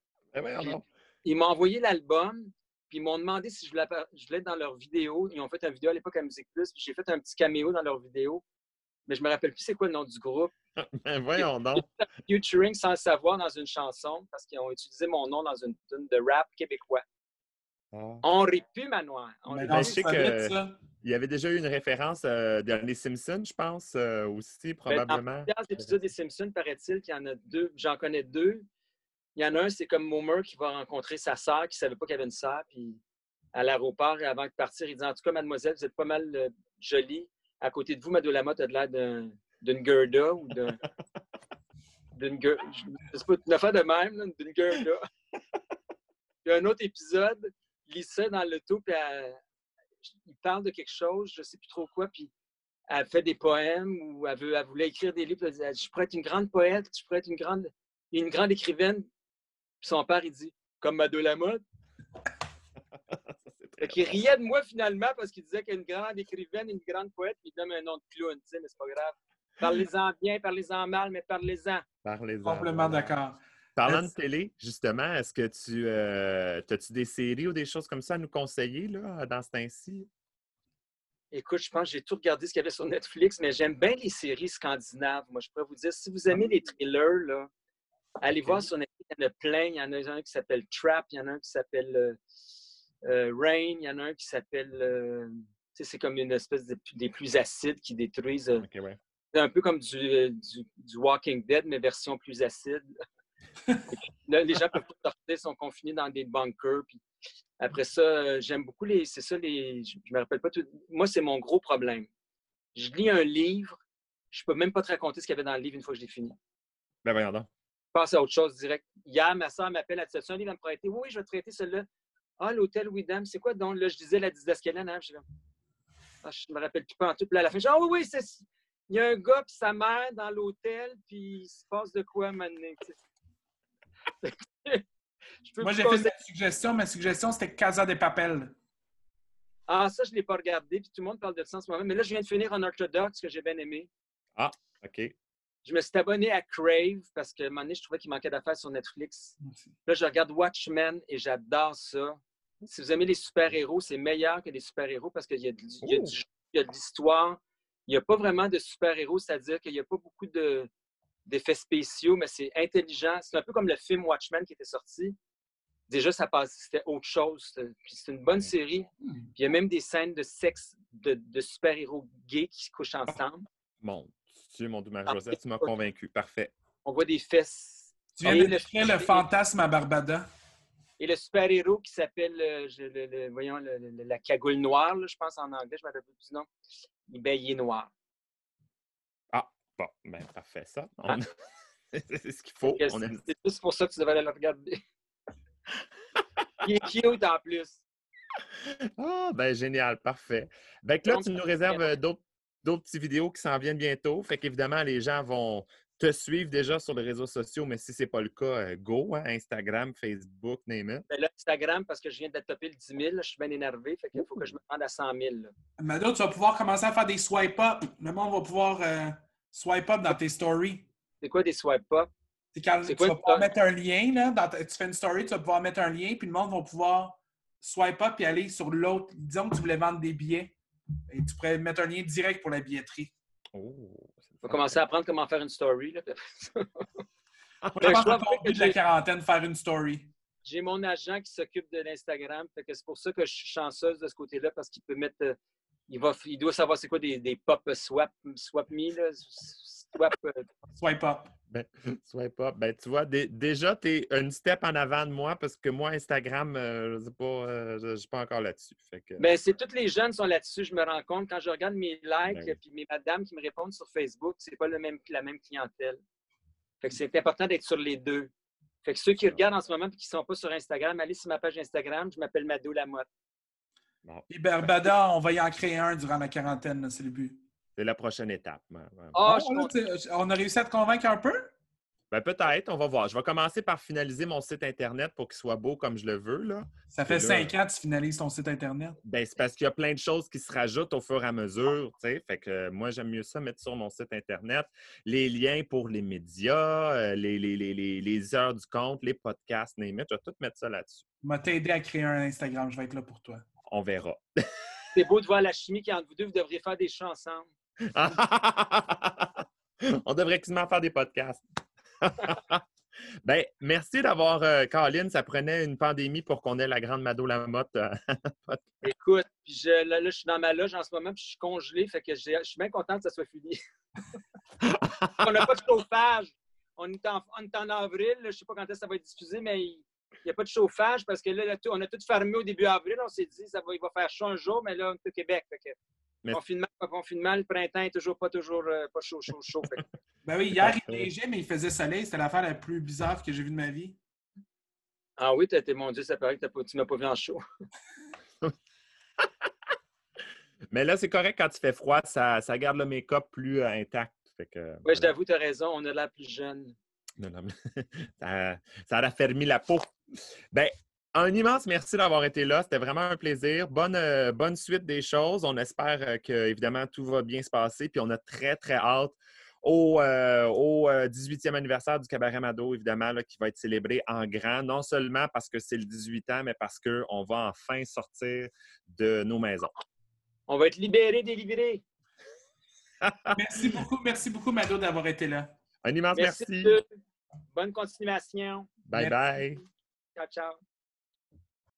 Puis- donc. Ils m'ont envoyé l'album, puis ils m'ont demandé si je voulais, je voulais être dans leur vidéo. Ils ont fait une vidéo à l'époque à Musique Plus, puis j'ai fait un petit caméo dans leur vidéo. Mais je me rappelle plus c'est quoi le nom du groupe. Ben voyons donc. Featuring sans le savoir dans une chanson, parce qu'ils ont utilisé mon nom dans une tune de rap québécois. Ah. On rit plus, Manoir. On Mais rit ben, non, plus. je sais que- ça. Il y avait déjà eu une référence euh, dans les Simpsons, je pense, euh, aussi, probablement. Dans l'épisode des Simpsons, paraît-il qu'il y en a deux. J'en connais deux. Il y en a un, c'est comme Momer qui va rencontrer sa sœur, qui ne savait pas qu'il avait une sœur. Puis à l'aéroport, avant de partir, il dit En tout cas, mademoiselle, vous êtes pas mal euh, jolie. À côté de vous, Madame Lamotte a de l'air d'un- d'une Gerda ou d'un. d'une Ger- Je sais pas, une affaire de même, d'une Gerda. Puis un autre épisode, Lisa dans l'auto, puis elle- il parle de quelque chose, je ne sais plus trop quoi, puis elle fait des poèmes ou elle, veut, elle voulait écrire des livres. Elle dit Je pourrais être une grande poète, je pourrais être une grande, une grande écrivaine. Puis son père, il dit Comme Mado Lamotte. Qu'il riait de moi finalement parce qu'il disait qu'une grande écrivaine, une grande poète, il donne un nom de clown, tu sais, mais c'est pas grave. Parlez-en bien, parlez-en mal, mais parlez-en. Parlez-en. Complètement d'accord. Parlant de télé, justement, est-ce que tu euh, as-tu des séries ou des choses comme ça à nous conseiller là, dans ce temps-ci? Écoute, je pense que j'ai tout regardé ce qu'il y avait sur Netflix, mais j'aime bien les séries scandinaves. Moi, je pourrais vous dire, si vous aimez les thrillers, là, allez voir sur Netflix, il y en a plein. Il y en a un qui s'appelle Trap, il y en a un qui s'appelle euh, euh, Rain, il y en a un qui s'appelle. euh, tu sais, c'est comme une espèce de, des plus acides qui détruisent. ouais. c'est un peu comme du, du, du Walking Dead, mais version plus acide. Là, les gens peuvent pas sortir, sont confinés dans des bunkers. Puis après ça, j'aime beaucoup les. C'est ça, les. Je je me rappelle pas tout. Moi, c'est mon gros problème. Je lis un livre, je peux même pas te raconter ce qu'il y avait dans le livre une fois que je l'ai fini. Ben voyons donc. Je passe à autre chose direct. Hier, ma soeur m'appelle, elle dit As-tu un livre à me prêter? Oui, oui, je vais te prêter celui-là. Ah, l'hôtel Widam, c'est quoi donc? Là, je disais la didascalienne, hein? Je, ah, je me rappelle plus pas en tout. Puis là, à la fin, je dis Ah oui, oui, c'est. Il y a un gars et sa mère dans l'hôtel, puis il se passe de quoi tu peux Moi, j'ai fait une suggestion. Ma suggestion, c'était Casa de Papel. Ah, ça, je ne l'ai pas regardé, puis tout le monde parle de ça en ce moment. Mais là, je viens de finir en orthodoxe, que j'ai bien aimé. OK. Je me suis abonné à Crave parce que un moment donné, je trouvais qu'il manquait d'affaires sur Netflix. Là, je regarde Watchmen et j'adore ça. Si vous aimez les super-héros, c'est meilleur que les super-héros parce qu'il y a de, il y a Oh. du jeu, il y a de l'histoire. Il n'y a pas vraiment de super-héros, c'est-à-dire qu'il n'y a pas beaucoup de- d'effets spéciaux, mais c'est intelligent. C'est un peu comme le film Watchmen qui était sorti. Déjà, ça passe, c'était autre chose. Puis C'est une bonne série. Hmm. Puis il y a même des scènes de sexe de, de super-héros gays qui se couchent ensemble. Mon Dieu, mon Dieu, Ah, Marie-Joseph, tu m'as convaincu. Parfait. On voit des fesses. Tu viens Et de le- le fantasme à Barbada. Et le super-héros qui s'appelle, euh, le- le- voyons, le- le- la cagoule noire, là, je pense en anglais, je ne me rappelle plus du nom. Il, ben, il est noir. Bon, ben parfait, ça. Ah. On- c'est ce qu'il faut. Aime- C'est juste pour ça que tu devrais aller le regarder. il est cute en plus. Ah, ben génial, parfait. Ben que là, Donc, tu nous réserves euh, d'autres d'autres petites vidéos qui s'en viennent bientôt. Fait qu'évidemment, les gens vont te suivre déjà sur les réseaux sociaux, mais si ce n'est pas le cas, euh, go, hein, Instagram, Facebook, name it. Mais là, Instagram, parce que je viens de topper le 10 000, là, je suis bien énervé. Fait qu'il faut que je me rende à 100 000. là. Mado, tu vas pouvoir commencer à faire des swipe up. Le monde va pouvoir euh, swipe up dans tes stories. C'est quoi des swipe up? C'est quand tu quoi vas pouvoir mettre un lien, là, dans ta- tu fais une story, tu vas pouvoir mettre un lien, puis le monde va pouvoir swipe up et aller sur l'autre. Disons que tu voulais vendre des billets. Et tu pourrais mettre un lien direct pour la billetterie. Oh, vais fun. commencer à apprendre comment faire une story. là. Moi, je pense but de la quarantaine, faire une story. J'ai mon agent qui s'occupe de l'Instagram. C'est pour ça que je suis chanceuse de ce côté-là parce qu'il peut mettre. euh, il, va, il doit savoir c'est quoi des, des pop swap, swap me, là, swap. euh, Swipe up. Ben, swipe up. Ben, tu vois, dé- déjà, tu es une step en avant de moi parce que moi, Instagram, euh, je sais pas, euh, je ne suis pas encore là-dessus. Fait que, Ben, c'est tous les jeunes sont là-dessus, je me rends compte. Quand je regarde mes likes Ben oui. puis mes madames qui me répondent sur Facebook, c'est pas le même, la même clientèle. Fait que c'est important d'être sur les deux. Fait que ceux qui regardent en ce moment et qui ne sont pas sur Instagram, allez sur ma page Instagram, je m'appelle Mado Lamotte. bon, Puis Barbada, on va y en créer un durant la quarantaine, c'est le but. C'est la prochaine étape. ouais. Ah, Ah, je on a réussi à te convaincre un peu? Ben, peut-être, on va voir. Je vais commencer par finaliser mon site Internet pour qu'il soit beau comme je le veux. Là. Ça fait là- cinq ans que tu finalises ton site Internet. Ben, c'est parce qu'il y a plein de choses qui se rajoutent au fur et à mesure. tu sais. Fait que euh, moi, j'aime mieux ça mettre sur mon site Internet les liens pour les médias, euh, les, les, les, les, les heures du compte, les podcasts, it. Je vais tout mettre ça là-dessus. m'a t'aider à créer un Instagram. Je vais être là pour toi. On verra. C'est beau de voir la chimie qui est entre vous deux. Vous devriez faire des chants ensemble. On devrait quasiment faire des podcasts. ben, merci d'avoir, euh, Colin. Ça prenait une pandémie pour qu'on ait la grande Mado Lamotte. euh, Écoute, puis je, là, là, je suis dans ma loge en ce moment, puis je suis congelé, fait que je suis bien content que ça soit fini. on n'a pas de chauffage. On est en, on est en avril, je ne sais pas quand est-ce que ça va être diffusé, mais il n'y a pas de chauffage parce que là, là, tout- on a tout fermé au début avril. On s'est dit ça va, il va faire chaud un jour, mais là, on est au Québec. Fait que, Mais- confinement, pas confinement, le printemps est toujours pas toujours euh, pas chaud, chaud, chaud. Fait Ben oui, hier, il neigeait, mais il faisait soleil. C'était l'affaire la plus bizarre que j'ai vue de ma vie. ah oui, t'as été, mon Dieu, ça paraît que t'as pas- tu m'as pas vu en chaud. Mais là, c'est correct quand il fait froid, ça, ça garde le make-up plus euh, intact. Fait que, Oui, je t'avoue, tu as raison, on a l'air plus jeune. Non, non, mais ça, ça a raffermi la peau. Ben, un immense merci d'avoir été là. C'était vraiment un plaisir. Bonne, euh, bonne suite des choses. On espère euh, que, évidemment, tout va bien se passer. Puis on a très, très hâte au, euh, au, euh, 18e anniversaire du Cabaret Mado, évidemment, là, qui va être célébré en grand. Non seulement parce que c'est le 18 ans, mais parce qu'on va enfin sortir de nos maisons. On va être libérés, délivrés. Merci beaucoup, merci beaucoup, Mado, d'avoir été là. Un immense Merci. merci. Bonne continuation. Bye Merci. bye. Ciao, ciao.